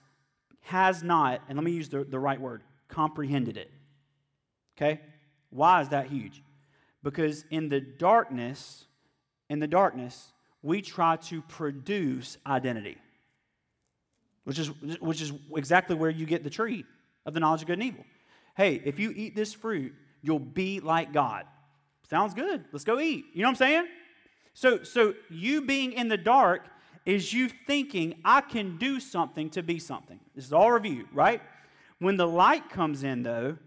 has not, and let me use the, the right word, comprehended it. Okay? Why is that huge? Because in the darkness, in the darkness, we try to produce identity. Which is, which is exactly where you get the tree of the knowledge of good and evil. Hey, if you eat this fruit, you'll be like God. Sounds good. Let's go eat. You know what I'm saying? So, so you being in the dark is you thinking, I can do something to be something. This is all review, right? When the light comes in, though,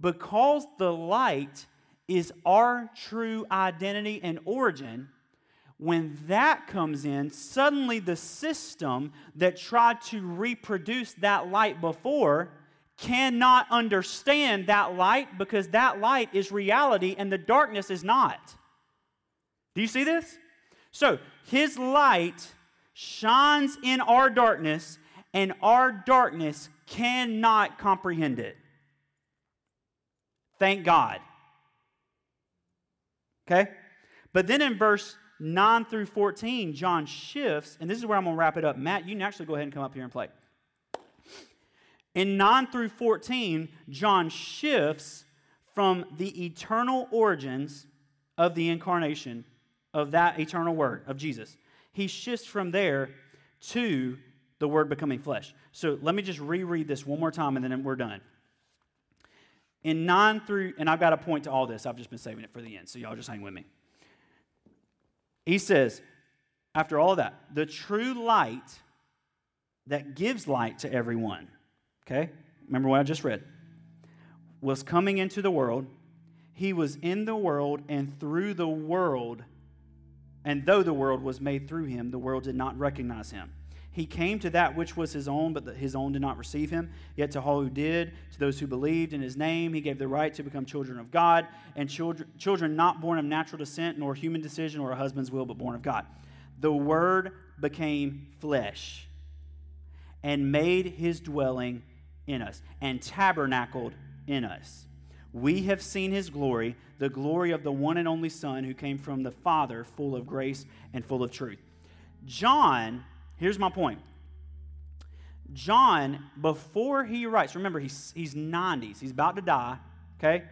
because the light is our true identity and origin, when that comes in, suddenly the system that tried to reproduce that light before cannot understand that light because that light is reality and the darkness is not. Do you see this? So, his light shines in our darkness, and our darkness cannot comprehend it. Thank God. Okay? But then in verse 9 through 14, John shifts, and this is where I'm going to wrap it up. Matt, you can actually go ahead and come up here and play. In 9 through 14, John shifts from the eternal origins of the incarnation of that eternal word of Jesus. He shifts from there to the word becoming flesh. So let me just reread this one more time and then we're done. In 9 through, and I've got a point to all this, I've just been saving it for the end, so y'all just hang with me. He says, after all that, the true light that gives light to everyone, okay? Remember what I just read, was coming into the world. He was in the world, and through the world, and though the world was made through him, the world did not recognize him. He came to that which was his own, but his own did not receive him. Yet to all who did, to those who believed in his name, he gave the right to become children of God, and children, children not born of natural descent, nor human decision, or a husband's will, but born of God. The Word became flesh and made his dwelling in us, and tabernacled in us. We have seen his glory, the glory of the one and only Son who came from the Father, full of grace and full of truth. John, here's my point. John, before he writes, remember, he's, he's 90s, he's about to die, okay?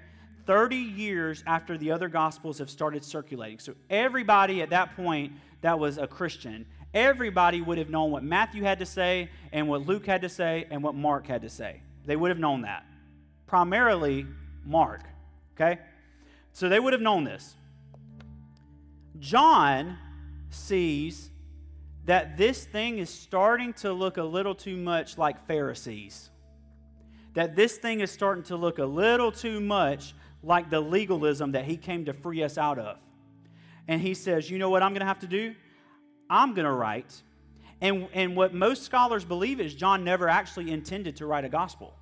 30 years after the other gospels have started circulating. So everybody at that point that was a Christian, everybody would have known what Matthew had to say and what Luke had to say and what Mark had to say. They would have known that. Primarily Mark. Okay? So they would have known this. John sees that this thing is starting to look a little too much like Pharisees. That this thing is starting to look a little too much like the legalism that he came to free us out of. And he says, You know what I'm going to have to do? I'm going to write. And, and what most scholars believe is John never actually intended to write a gospel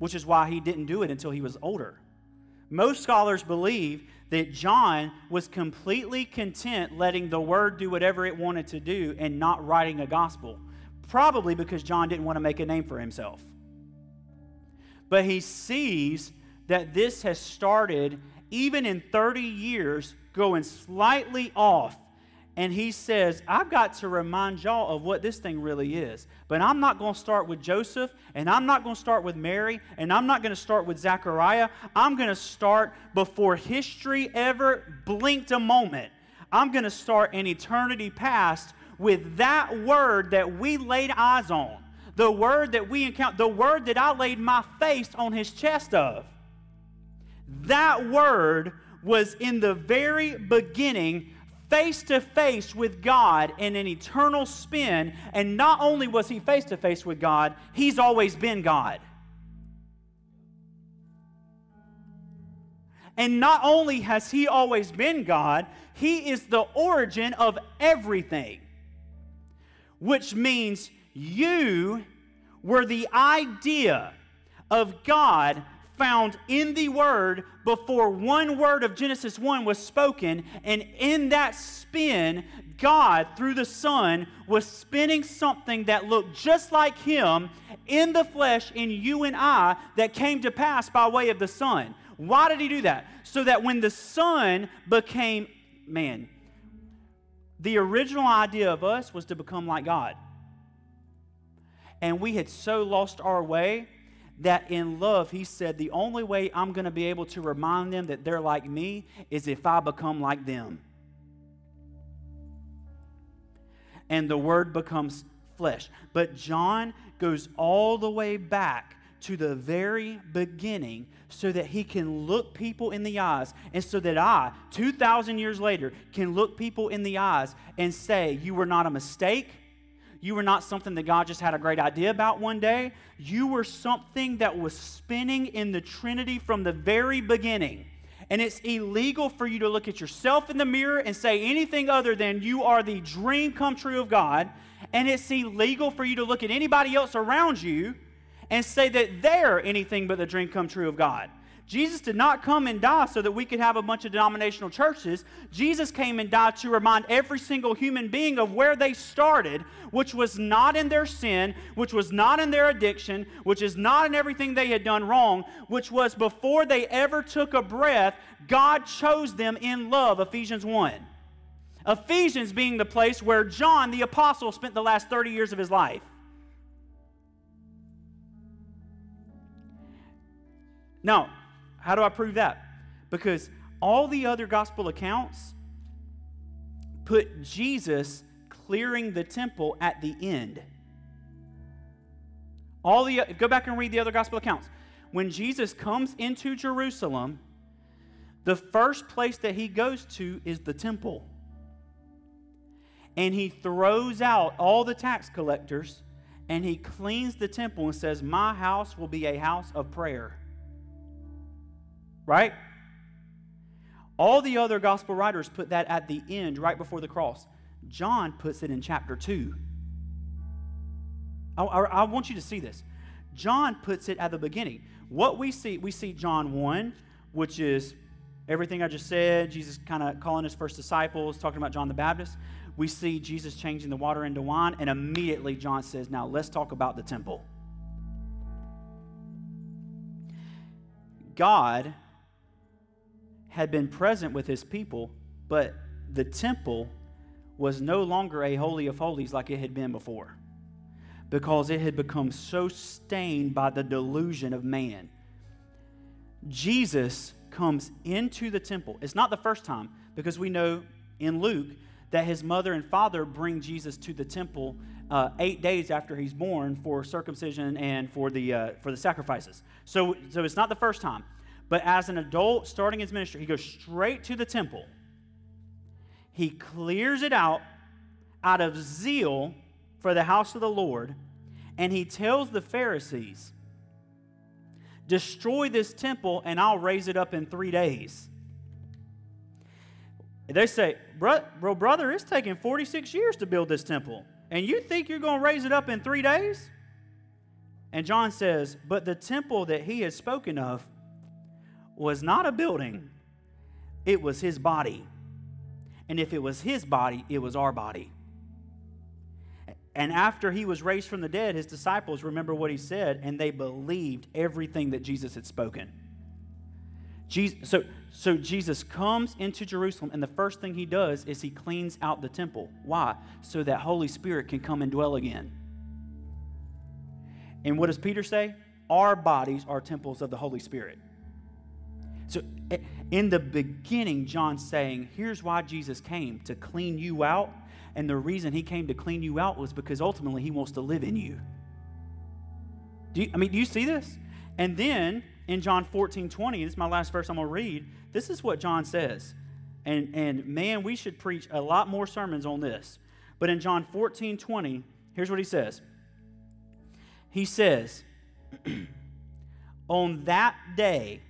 which is why he didn't do it until he was older. Most scholars believe that John was completely content letting the word do whatever it wanted to do and not writing a gospel, probably because John didn't want to make a name for himself. But he sees that this has started, even in 30 years, going slightly off. And he says, I've got to remind y'all of what this thing really is. But I'm not going to start with Joseph, and I'm not going to start with Mary, and I'm not going to start with Zechariah. I'm going to start before history ever blinked a moment. I'm going to start in eternity past with that word that we laid eyes on, the word that we encountered, the word that I laid my face on his chest of. That word was in the very beginning face to face with God in an eternal spin. And not only was he face to face with God, he's always been God. And not only has he always been God, he is the origin of everything. Which means you were the idea of God found in the Word before one word of Genesis 1 was spoken. And in that spin, God, through the Son, was spinning something that looked just like Him in the flesh in you and I that came to pass by way of the Son. Why did He do that? So that when the Son became man, the original idea of us was to become like God. And we had so lost our way that in love, he said, the only way I'm going to be able to remind them that they're like me is if I become like them. And the word becomes flesh. But John goes all the way back to the very beginning so that he can look people in the eyes and so that I, 2,000 years later, can look people in the eyes and say, You were not a mistake. You were not something that God just had a great idea about one day. You were something that was spinning in the Trinity from the very beginning. And it's illegal for you to look at yourself in the mirror and say anything other than you are the dream come true of God. And it's illegal for you to look at anybody else around you and say that they're anything but the dream come true of God. Jesus did not come and die so that we could have a bunch of denominational churches. Jesus came and died to remind every single human being of where they started, which was not in their sin, which was not in their addiction, which is not in everything they had done wrong, which was before they ever took a breath, God chose them in love. Ephesians 1. Ephesians being the place where John the apostle spent the last 30 years of his life. Now, how do I prove that? Because all the other gospel accounts put Jesus clearing the temple at the end. All the go back and read the other gospel accounts. When Jesus comes into Jerusalem, the first place that he goes to is the temple. And he throws out all the tax collectors and he cleans the temple and says, My house will be a house of prayer right? All the other gospel writers put that at the end, right before the cross. John puts it in chapter 2. I, I, I, want you to see this. John puts it at the beginning. What we see, we see John 1, which is everything I just said, Jesus kind of calling his first disciples, talking about John the Baptist. We see Jesus changing the water into wine, and immediately John says, Now let's talk about the temple. God had been present with his people, but the temple was no longer a holy of holies like it had been before because it had become so stained by the delusion of man. Jesus comes into the temple. It's not the first time because we know in Luke that his mother and father bring Jesus to the temple uh, eight days after he's born for circumcision and for the, uh, for the sacrifices. So, so it's not the first time. But as an adult starting his ministry, he goes straight to the temple. He clears it out out of zeal for the house of the Lord, and he tells the Pharisees, Destroy this temple, and I'll raise it up in three days. They say, Bro, bro brother, it's taken 46 years to build this temple, and you think you're going to raise it up in three days? And John says, But the temple that he has spoken of was not a building, it was his body. And if it was his body, it was our body. And after he was raised from the dead, his disciples remember what he said, and they believed everything that Jesus had spoken. Jesus, so, so Jesus comes into Jerusalem, and the first thing he does is he cleans out the temple. Why? So that Holy Spirit can come and dwell again. And what does Peter say? Our bodies are temples of the Holy Spirit. So, eh, in the beginning, John's saying, here's why Jesus came to clean you out. And the reason he came to clean you out was because ultimately he wants to live in you. Do you I mean, do you see this? And then in John 14 20, this is my last verse I'm going to read. This is what John says. And, and man, we should preach a lot more sermons on this. But in John 14 20, here's what he says He says, [clears throat] On that day,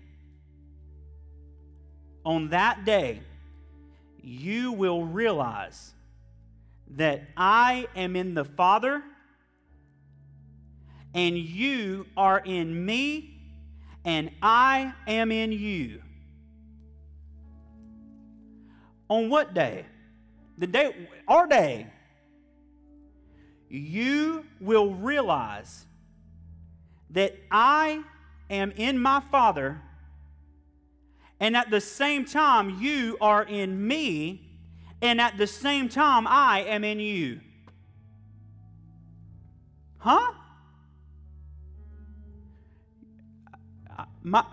on that day, you will realize that I am in the Father, and you are in me, and I am in you. On what day? The day, our day. You will realize that I am in my Father and at the same time, you are in me, and at the same time, I am in you. Huh? My,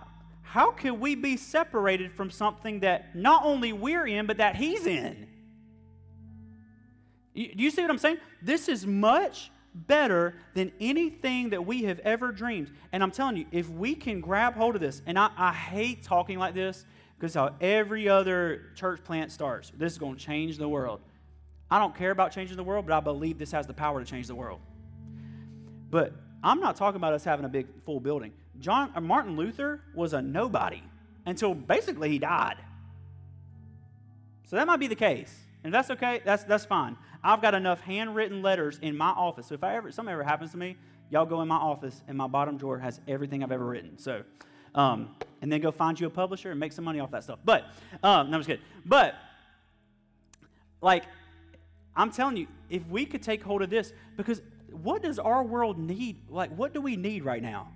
how can we be separated from something that not only we're in, but that He's in? Do you see what I'm saying? This is much better than anything that we have ever dreamed. And I'm telling you, if we can grab hold of this, and I, I hate talking like this because how every other church plant starts. This is going to change the world. I don't care about changing the world, but I believe this has the power to change the world. But I'm not talking about us having a big full building. John uh, Martin Luther was a nobody until basically he died. So that might be the case. And that's okay, that's that's fine. I've got enough handwritten letters in my office. So if I ever something ever happens to me, y'all go in my office and my bottom drawer has everything I've ever written. So, um, and then go find you a publisher and make some money off that stuff. But um, no, I'm just kidding. But like, I'm telling you, if we could take hold of this, because what does our world need? Like, what do we need right now?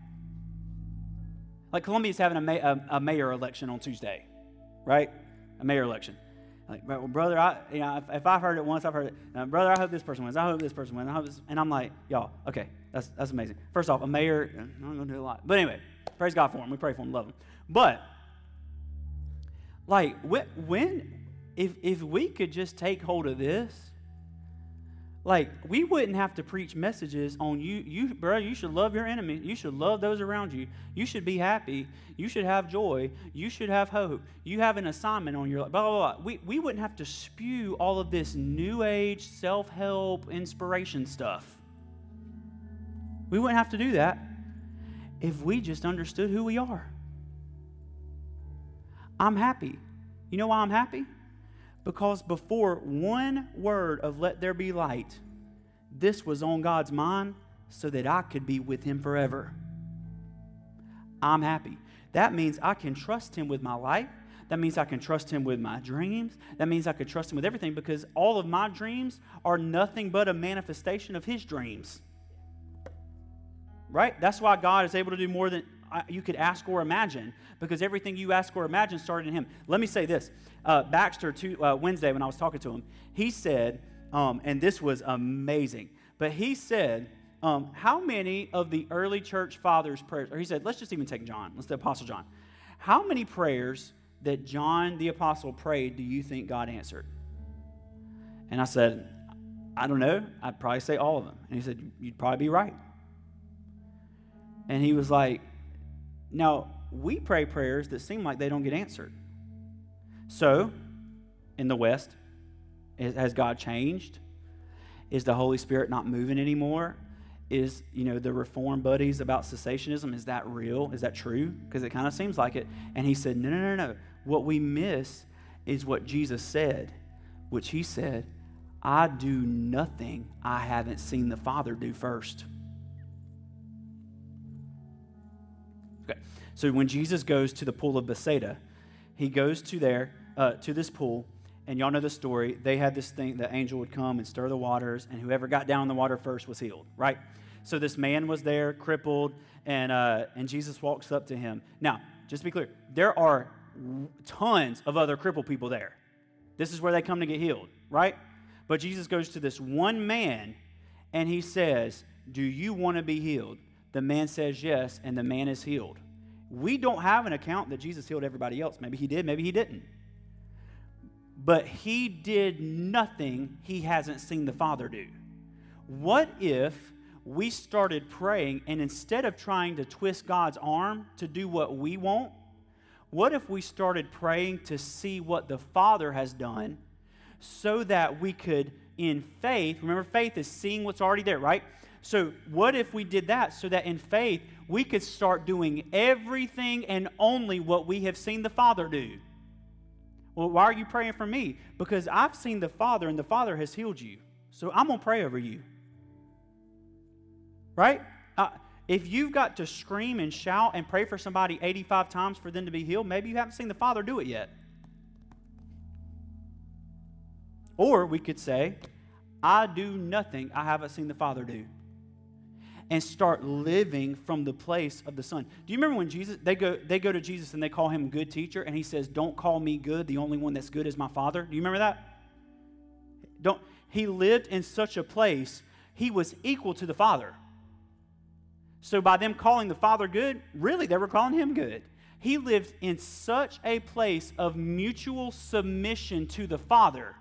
Like Columbia's having a, ma- a, a mayor election on Tuesday, right? A mayor election. Like, well, brother, I, you know, if, if, I've heard it once, I've heard it. Now, brother, I hope this person wins. I hope this person wins. I hope this, and I'm like, y'all, okay, that's, that's amazing. First off, a mayor, I'm not going to do a lot. But anyway, praise God for him. We pray for him, love him. But, like, when, if, if we could just take hold of this, like, we wouldn't have to preach messages on you, you, bro, you should love your enemy. You should love those around you. You should be happy. You should have joy. You should have hope. You have an assignment on your life. Blah, blah, blah. We, we wouldn't have to spew all of this new age self help inspiration stuff. We wouldn't have to do that if we just understood who we are. I'm happy. You know why I'm happy? Because before one word of let there be light, this was on God's mind so that I could be with Him forever. I'm happy. That means I can trust Him with my life. That means I can trust Him with my dreams. That means I can trust Him with everything because all of my dreams are nothing but a manifestation of His dreams. Right? That's why God is able to do more than you could ask or imagine because everything you ask or imagine started in him. Let me say this. Uh, Baxter, two, uh, Wednesday, when I was talking to him, he said, um, and this was amazing, but he said, um, how many of the early church fathers' prayers, or he said, let's just even take John, let's the Apostle John. How many prayers that John the Apostle prayed do you think God answered? And I said, I don't know. I'd probably say all of them. And he said, You'd probably be right. And he was like, now, we pray prayers that seem like they don't get answered. So, in the West, has God changed? Is the Holy Spirit not moving anymore? Is, you know, the reform buddies about cessationism, is that real? Is that true? Because it kind of seems like it. And he said, no, no, no, no. What we miss is what Jesus said, which he said, I do nothing I haven't seen the Father do first. So when Jesus goes to the pool of Bethsaida, he goes to there, uh, to this pool, and y'all know the story. They had this thing, the angel would come and stir the waters, and whoever got down in the water first was healed, right? So this man was there, crippled, and, uh, and Jesus walks up to him. Now, just to be clear, there are tons of other crippled people there. This is where they come to get healed, right? But Jesus goes to this one man and he says, Do you want to be healed? The man says yes, and the man is healed. We don't have an account that Jesus healed everybody else. Maybe he did, maybe he didn't. But he did nothing he hasn't seen the Father do. What if we started praying and instead of trying to twist God's arm to do what we want, what if we started praying to see what the Father has done so that we could, in faith, remember, faith is seeing what's already there, right? So, what if we did that so that in faith we could start doing everything and only what we have seen the Father do? Well, why are you praying for me? Because I've seen the Father and the Father has healed you. So, I'm going to pray over you. Right? Uh, if you've got to scream and shout and pray for somebody 85 times for them to be healed, maybe you haven't seen the Father do it yet. Or we could say, I do nothing I haven't seen the Father do. And start living from the place of the Son. Do you remember when Jesus they go they go to Jesus and they call him good teacher and he says, Don't call me good, the only one that's good is my Father? Do you remember that? Don't he lived in such a place, he was equal to the Father. So by them calling the Father good, really they were calling him good. He lived in such a place of mutual submission to the Father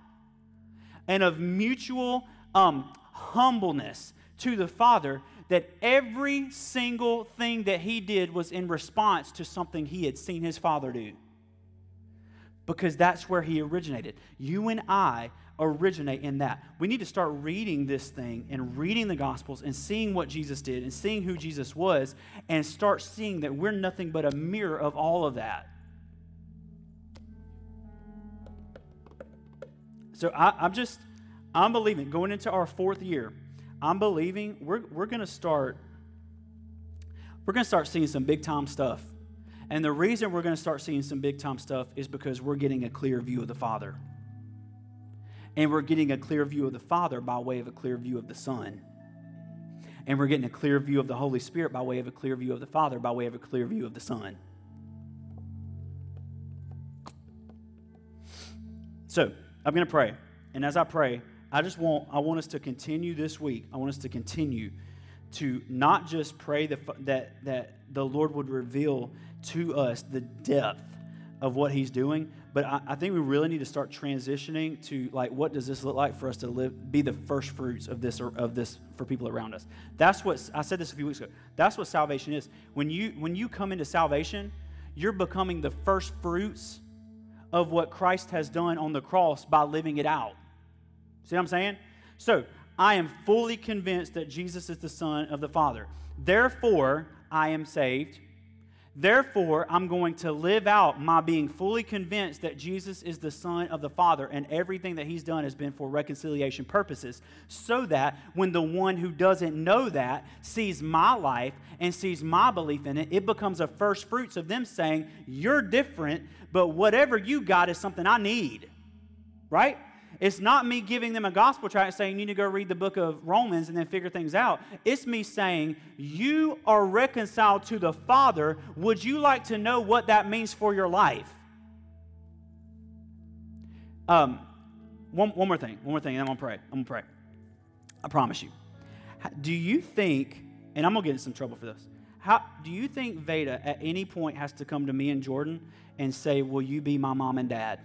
and of mutual um, humbleness to the Father that every single thing that he did was in response to something he had seen his Father do. Because that's where he originated. You and I originate in that. We need to start reading this thing and reading the Gospels and seeing what Jesus did and seeing who Jesus was and start seeing that we're nothing but a mirror of all of that. So I, am just, I'm believing, going into our fourth year, I'm believing we're, we're going to start, we're going to start seeing some big time stuff. And the reason we're going to start seeing some big time stuff is because we're getting a clear view of the Father. And we're getting a clear view of the Father by way of a clear view of the Son. And we're getting a clear view of the Holy Spirit by way of a clear view of the Father, by way of a clear view of the Son. So, I'm going to pray. And as I pray, I just want I want us to continue this week. I want us to continue to not just pray that that that the Lord would reveal to us the depth of what He's doing, but I, I, think we really need to start transitioning to like what does this look like for us to live be the first fruits of this of this for people around us? That's what i said this a few weeks ago. That's what salvation is. When you when you come into salvation you're becoming the first fruits of what christ has done on the cross by living it out see what i'm saying so i am fully convinced that jesus is the son of the father therefore i am saved Therefore, I'm going to live out my being fully convinced that Jesus is the Son of the Father and everything that He's done has been for reconciliation purposes, so that when the one who doesn't know that sees my life and sees my belief in it, it becomes a first fruits of them saying, You're different, but whatever you got is something I need. Right? It's not me giving them a gospel tract saying, you need to go read the book of Romans and then figure things out. It's me saying, you are reconciled to the Father. Would you like to know what that means for your life? Um, one, one more thing, one more thing, and I'm going to pray. I'm going to pray. I promise you. Do you think, and I'm going to get in some trouble for this, how, do you think Veda at any point has to come to me and Jordan and say, Will you be my mom and dad?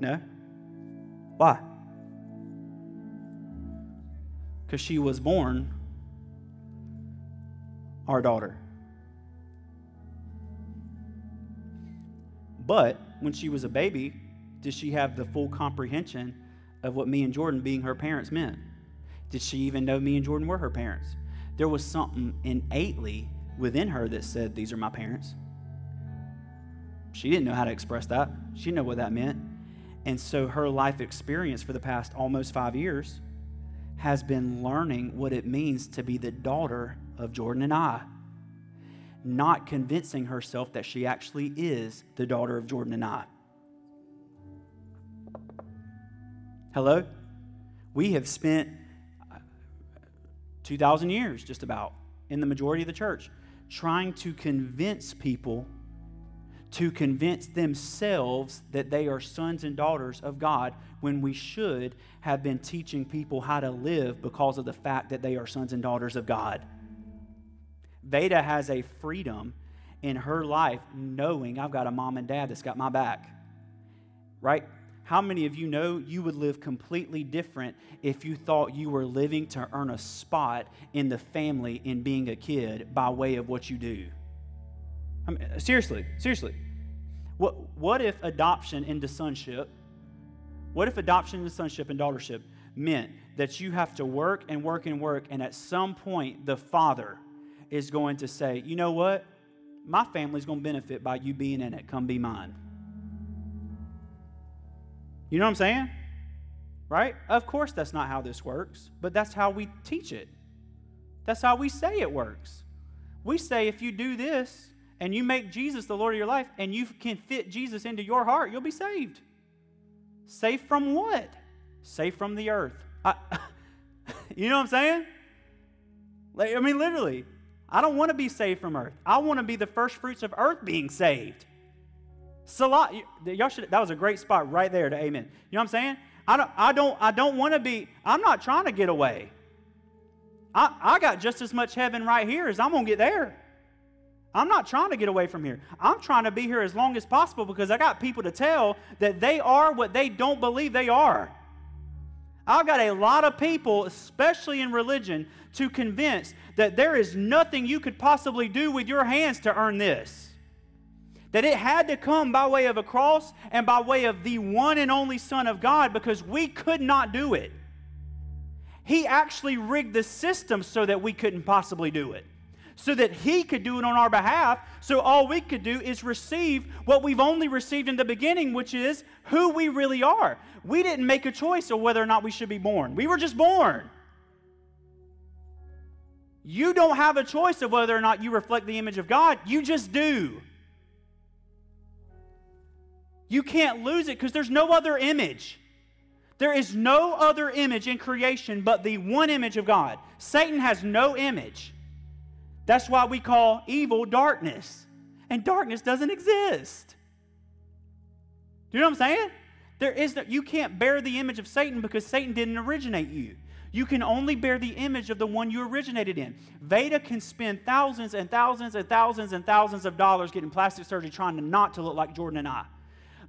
No? Why? Because she was born our daughter. But when she was a baby, did she have the full comprehension of what me and Jordan being her parents meant? Did she even know me and Jordan were her parents? There was something innately within her that said, These are my parents. She didn't know how to express that. She didn't know what that meant. And so her life experience for the past almost five years has been learning what it means to be the daughter of Jordan and I, not convincing herself that she actually is the daughter of Jordan and I. Hello? We have spent uh, 2,000 years just about in the majority of the church, trying to convince people to convince themselves that they are sons and daughters of God when we should have been teaching people how to live because of the fact that they are sons and daughters of God. Veda has a freedom in her life knowing I've got a mom and dad that's got my back. Right? How many of you know you would live completely different if you thought you were living to earn a spot in the family in being a kid by way of what you do? I mean, seriously, seriously. What, what if adoption into sonship, what if adoption into sonship and daughtership meant that you have to work and work and work, and at some point the father is going to say, you know what? My family's going to benefit by you being in it. Come be mine. You know what I'm saying? Right? Of course, that's not how this works, but that's how we teach it. That's how we say it works. We say if you do this and you make Jesus the Lord of your life and you can fit Jesus into your heart, you'll be saved. Safe from what? Safe from the earth. I, [laughs] you know what I'm saying? Like, I mean, literally, I don't want to be saved from earth. I want to be the first fruits of earth being saved. Selah, y'all should, that was a great spot right there to amen. You know what I'm saying? I don't, I don't, I don't want to be, I'm not trying to get away. I, I got just as much heaven right here as I'm to get there. I'm not trying to get away from here. I'm trying to be here as long as possible because I got people to tell that they are what they don't believe they are. I've got a lot of people, especially in religion, to convince that there is nothing you could possibly do with your hands to earn this that it had to come by way of a cross and by way of the one and only Son of God because we could not do it. He actually rigged the system so that we couldn't possibly do it, so that He could do it on our behalf. So all we could do is receive what we've only received in the beginning, which is who we really are. We didn't make a choice of whether or not we should be born, we were just born. You don't have a choice of whether or not you reflect the image of God, you just do. You can't lose it because there's no other image. There is no other image in creation but the one image of God. Satan has no image. That's why we call evil darkness. And darkness doesn't exist. Do you know what I'm saying? There is no, you can't bear the image of Satan because Satan didn't originate you. You can only bear the image of the one you originated in. Veda can spend thousands and thousands and thousands and thousands of dollars getting plastic surgery trying to not to look like Jordan and I.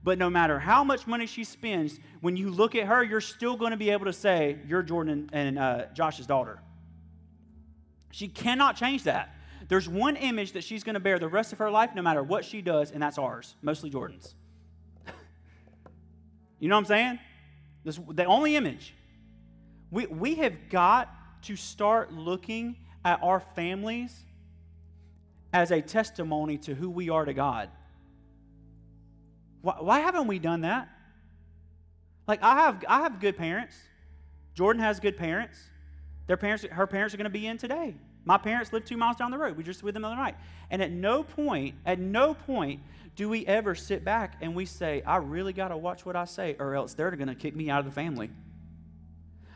But no matter how much money she spends, when you look at her, you're still going to be able to say, You're Jordan and uh, Josh's daughter. She cannot change that. There's one image that she's going to bear the rest of her life, no matter what she does, and that's ours, mostly Jordan's. [laughs] you know what I'm saying? This, the only image. We, we have got to start looking at our families as a testimony to who we are to God. Why, why haven't we done that? Like I have, I have good parents. Jordan has good parents. Their parents, her parents are going to be in today. My parents live two miles down the road. We just with them the other night. And at no point, at no point do we ever sit back and we say, I really got to watch what I say, or else they're going to kick me out of the family.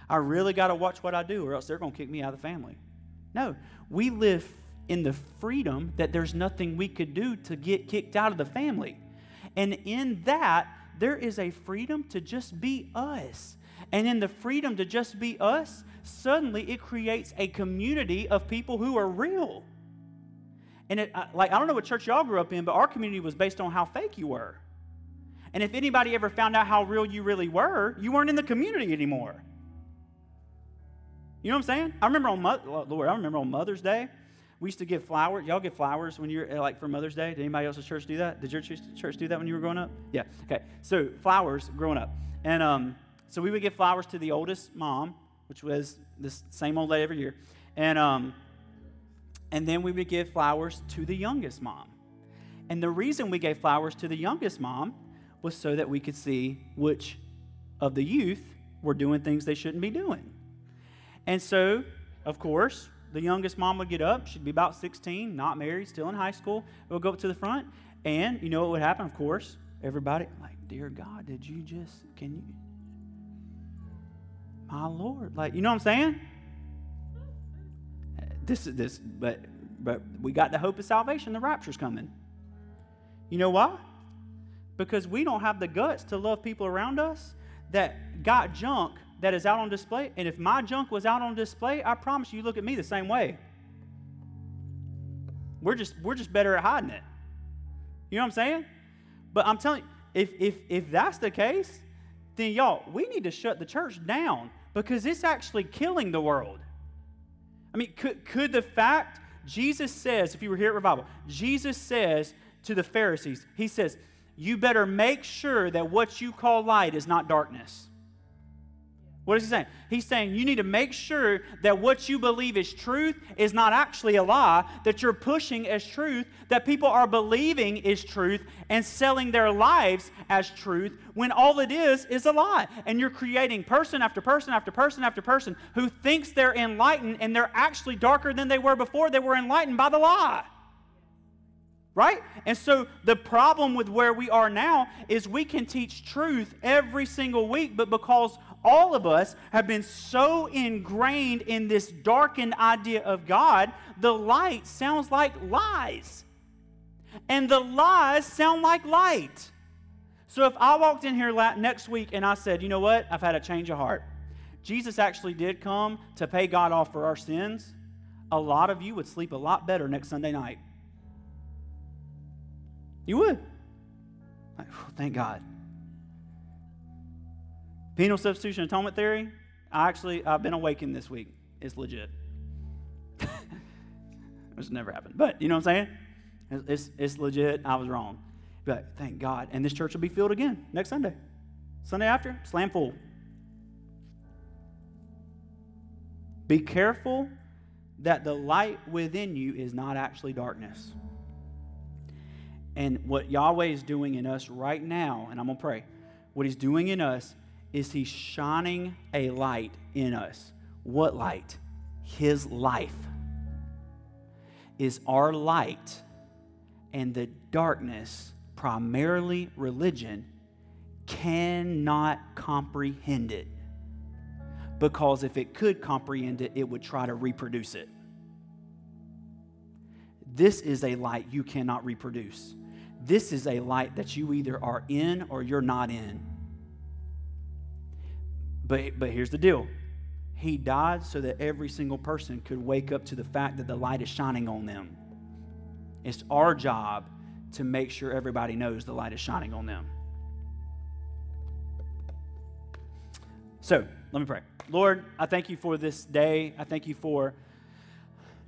I really got to watch what I do, or else they're going to kick me out of the family. No, we live in the freedom that there's nothing we could do to get kicked out of the family. And in that, there is a freedom to just be us. And in the freedom to just be us, suddenly it creates a community of people who are real. And it, like, I don't know what church y'all grew up in, but our community was based on how fake you were. And if anybody ever found out how real you really were, you weren't in the community anymore. You know what I'm saying? I remember on Lord, I remember on Mother's Day, we used to give flowers. Y'all get flowers when you're like for Mother's Day. Did anybody else's church do that? Did your church do that when you were growing up? Yeah. Okay. So flowers growing up, and um, so we would give flowers to the oldest mom, which was this same old lady every year, and um, and then we would give flowers to the youngest mom. And the reason we gave flowers to the youngest mom was so that we could see which of the youth were doing things they shouldn't be doing. And so, of course, the youngest mom would get up. She'd be about 16, not married, still in high school. We'll go up to the front, and you know what would happen? Of course, everybody like, "Dear God, did you just? Can you? My Lord, like, you know what I'm saying? this is this, but but we got the hope of salvation. The rapture's coming. You know why? Because we don't have the guts to love people around us that got junk that is out on display. And if my junk was out on display, I promise you, you look at me the same way. We're just we're just better at hiding it. You know what I'm saying? But I'm telling you, if if if that's the case, then y'all, we need to shut the church down because it's actually killing the world. I mean, could, could the fact Jesus says, if you were here at revival, Jesus says to the Pharisees, He says, You better make sure that what you call light is not darkness. What is he saying? He's saying you need to make sure that what you believe is truth is not actually a lie, that you're pushing as truth, that people are believing is truth and selling their lives as truth when all it is is a lie. And you're creating person after person after person after person who thinks they're enlightened and they're actually darker than they were before they were enlightened by the lie. Right? And so the problem with where we are now is we can teach truth every single week, but because all of us have been so ingrained in this darkened idea of God, the light sounds like lies. And the lies sound like light. So if I walked in here next week and I said, you know what, I've had a change of heart. Jesus actually did come to pay God off for our sins. A lot of you would sleep a lot better next Sunday night. You would. Like, thank God. Penal substitution atonement theory, I actually, I've been awakened this week. It's legit. [laughs] it's never happened. But you know what I'm saying? It's, it's, legit. I was wrong. But thank God. And this church will be filled again next Sunday. Sunday after, slam full. Be careful that the light within you is not actually darkness. And what Yahweh is doing in us right now, and I'm going to pray, what He's doing in us is He shining a light in us. What light? His life. Is our light and the darkness, primarily religion, cannot comprehend it. Because if it could comprehend it, it would try to reproduce it. This is a light you cannot reproduce. This is a light that you either are in or you're not in. But, but here's the deal He died so that every single person could wake up to the fact that the light is shining on them. It's our job to make sure everybody knows the light is shining on them. So, let me pray. Lord, I thank you for this day. I thank you for,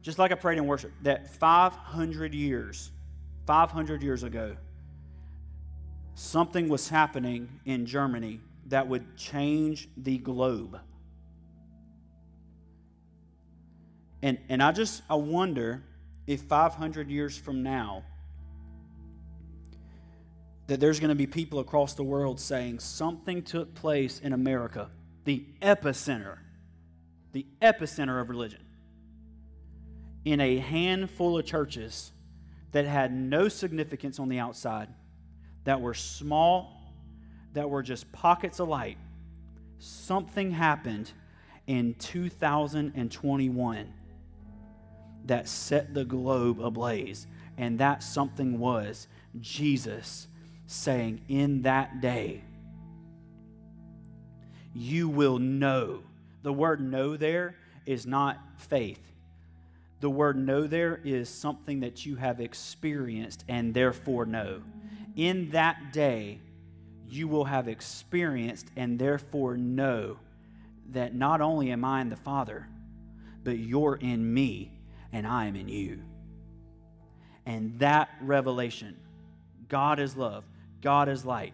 just like I prayed in worship, that 500 years, 500 years ago, something was happening in Germany that would change the globe. And, and I just I wonder if 500 years from now that there's going to be people across the world saying something took place in America, the epicenter, the epicenter of religion, in a handful of churches that had no significance on the outside, that were small that were just pockets of light, something happened in 2021 that set the globe ablaze. And that something was Jesus saying, In that day, you will know. The word know there is not faith. The word know there is something that you have experienced and therefore know. In that day, you will have experienced and therefore know that not only am I in the Father, but you're in me and I am in you. And that revelation, God is love, God is light,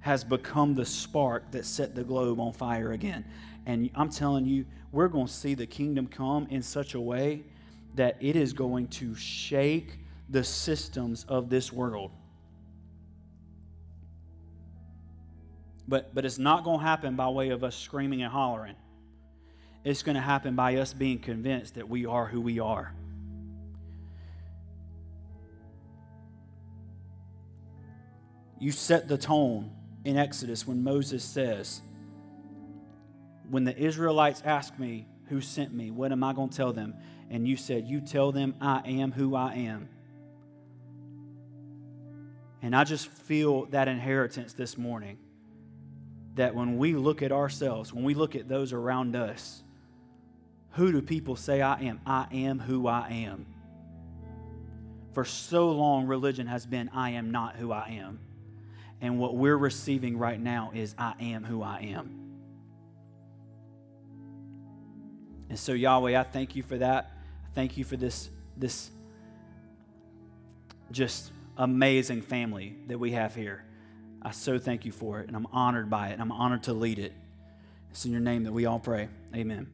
has become the spark that set the globe on fire again. And I'm telling you, we're going to see the kingdom come in such a way that it is going to shake the systems of this world. But, but it's not going to happen by way of us screaming and hollering. It's going to happen by us being convinced that we are who we are. You set the tone in Exodus when Moses says, when the Israelites ask me who sent me, what am I going to tell them? And you said, You tell them I am who I am. And I just feel that inheritance this morning that when we look at ourselves, when we look at those around us, who do people say I am? I am who I am. For so long, religion has been I am not who I am. And what we're receiving right now is I am who I am. And so, Yahweh, I thank you for that. Thank you for this, this just amazing family that we have here. I so thank you for it, and I'm honored by it, and I'm honored to lead it. It's in your name that we all pray. Amen.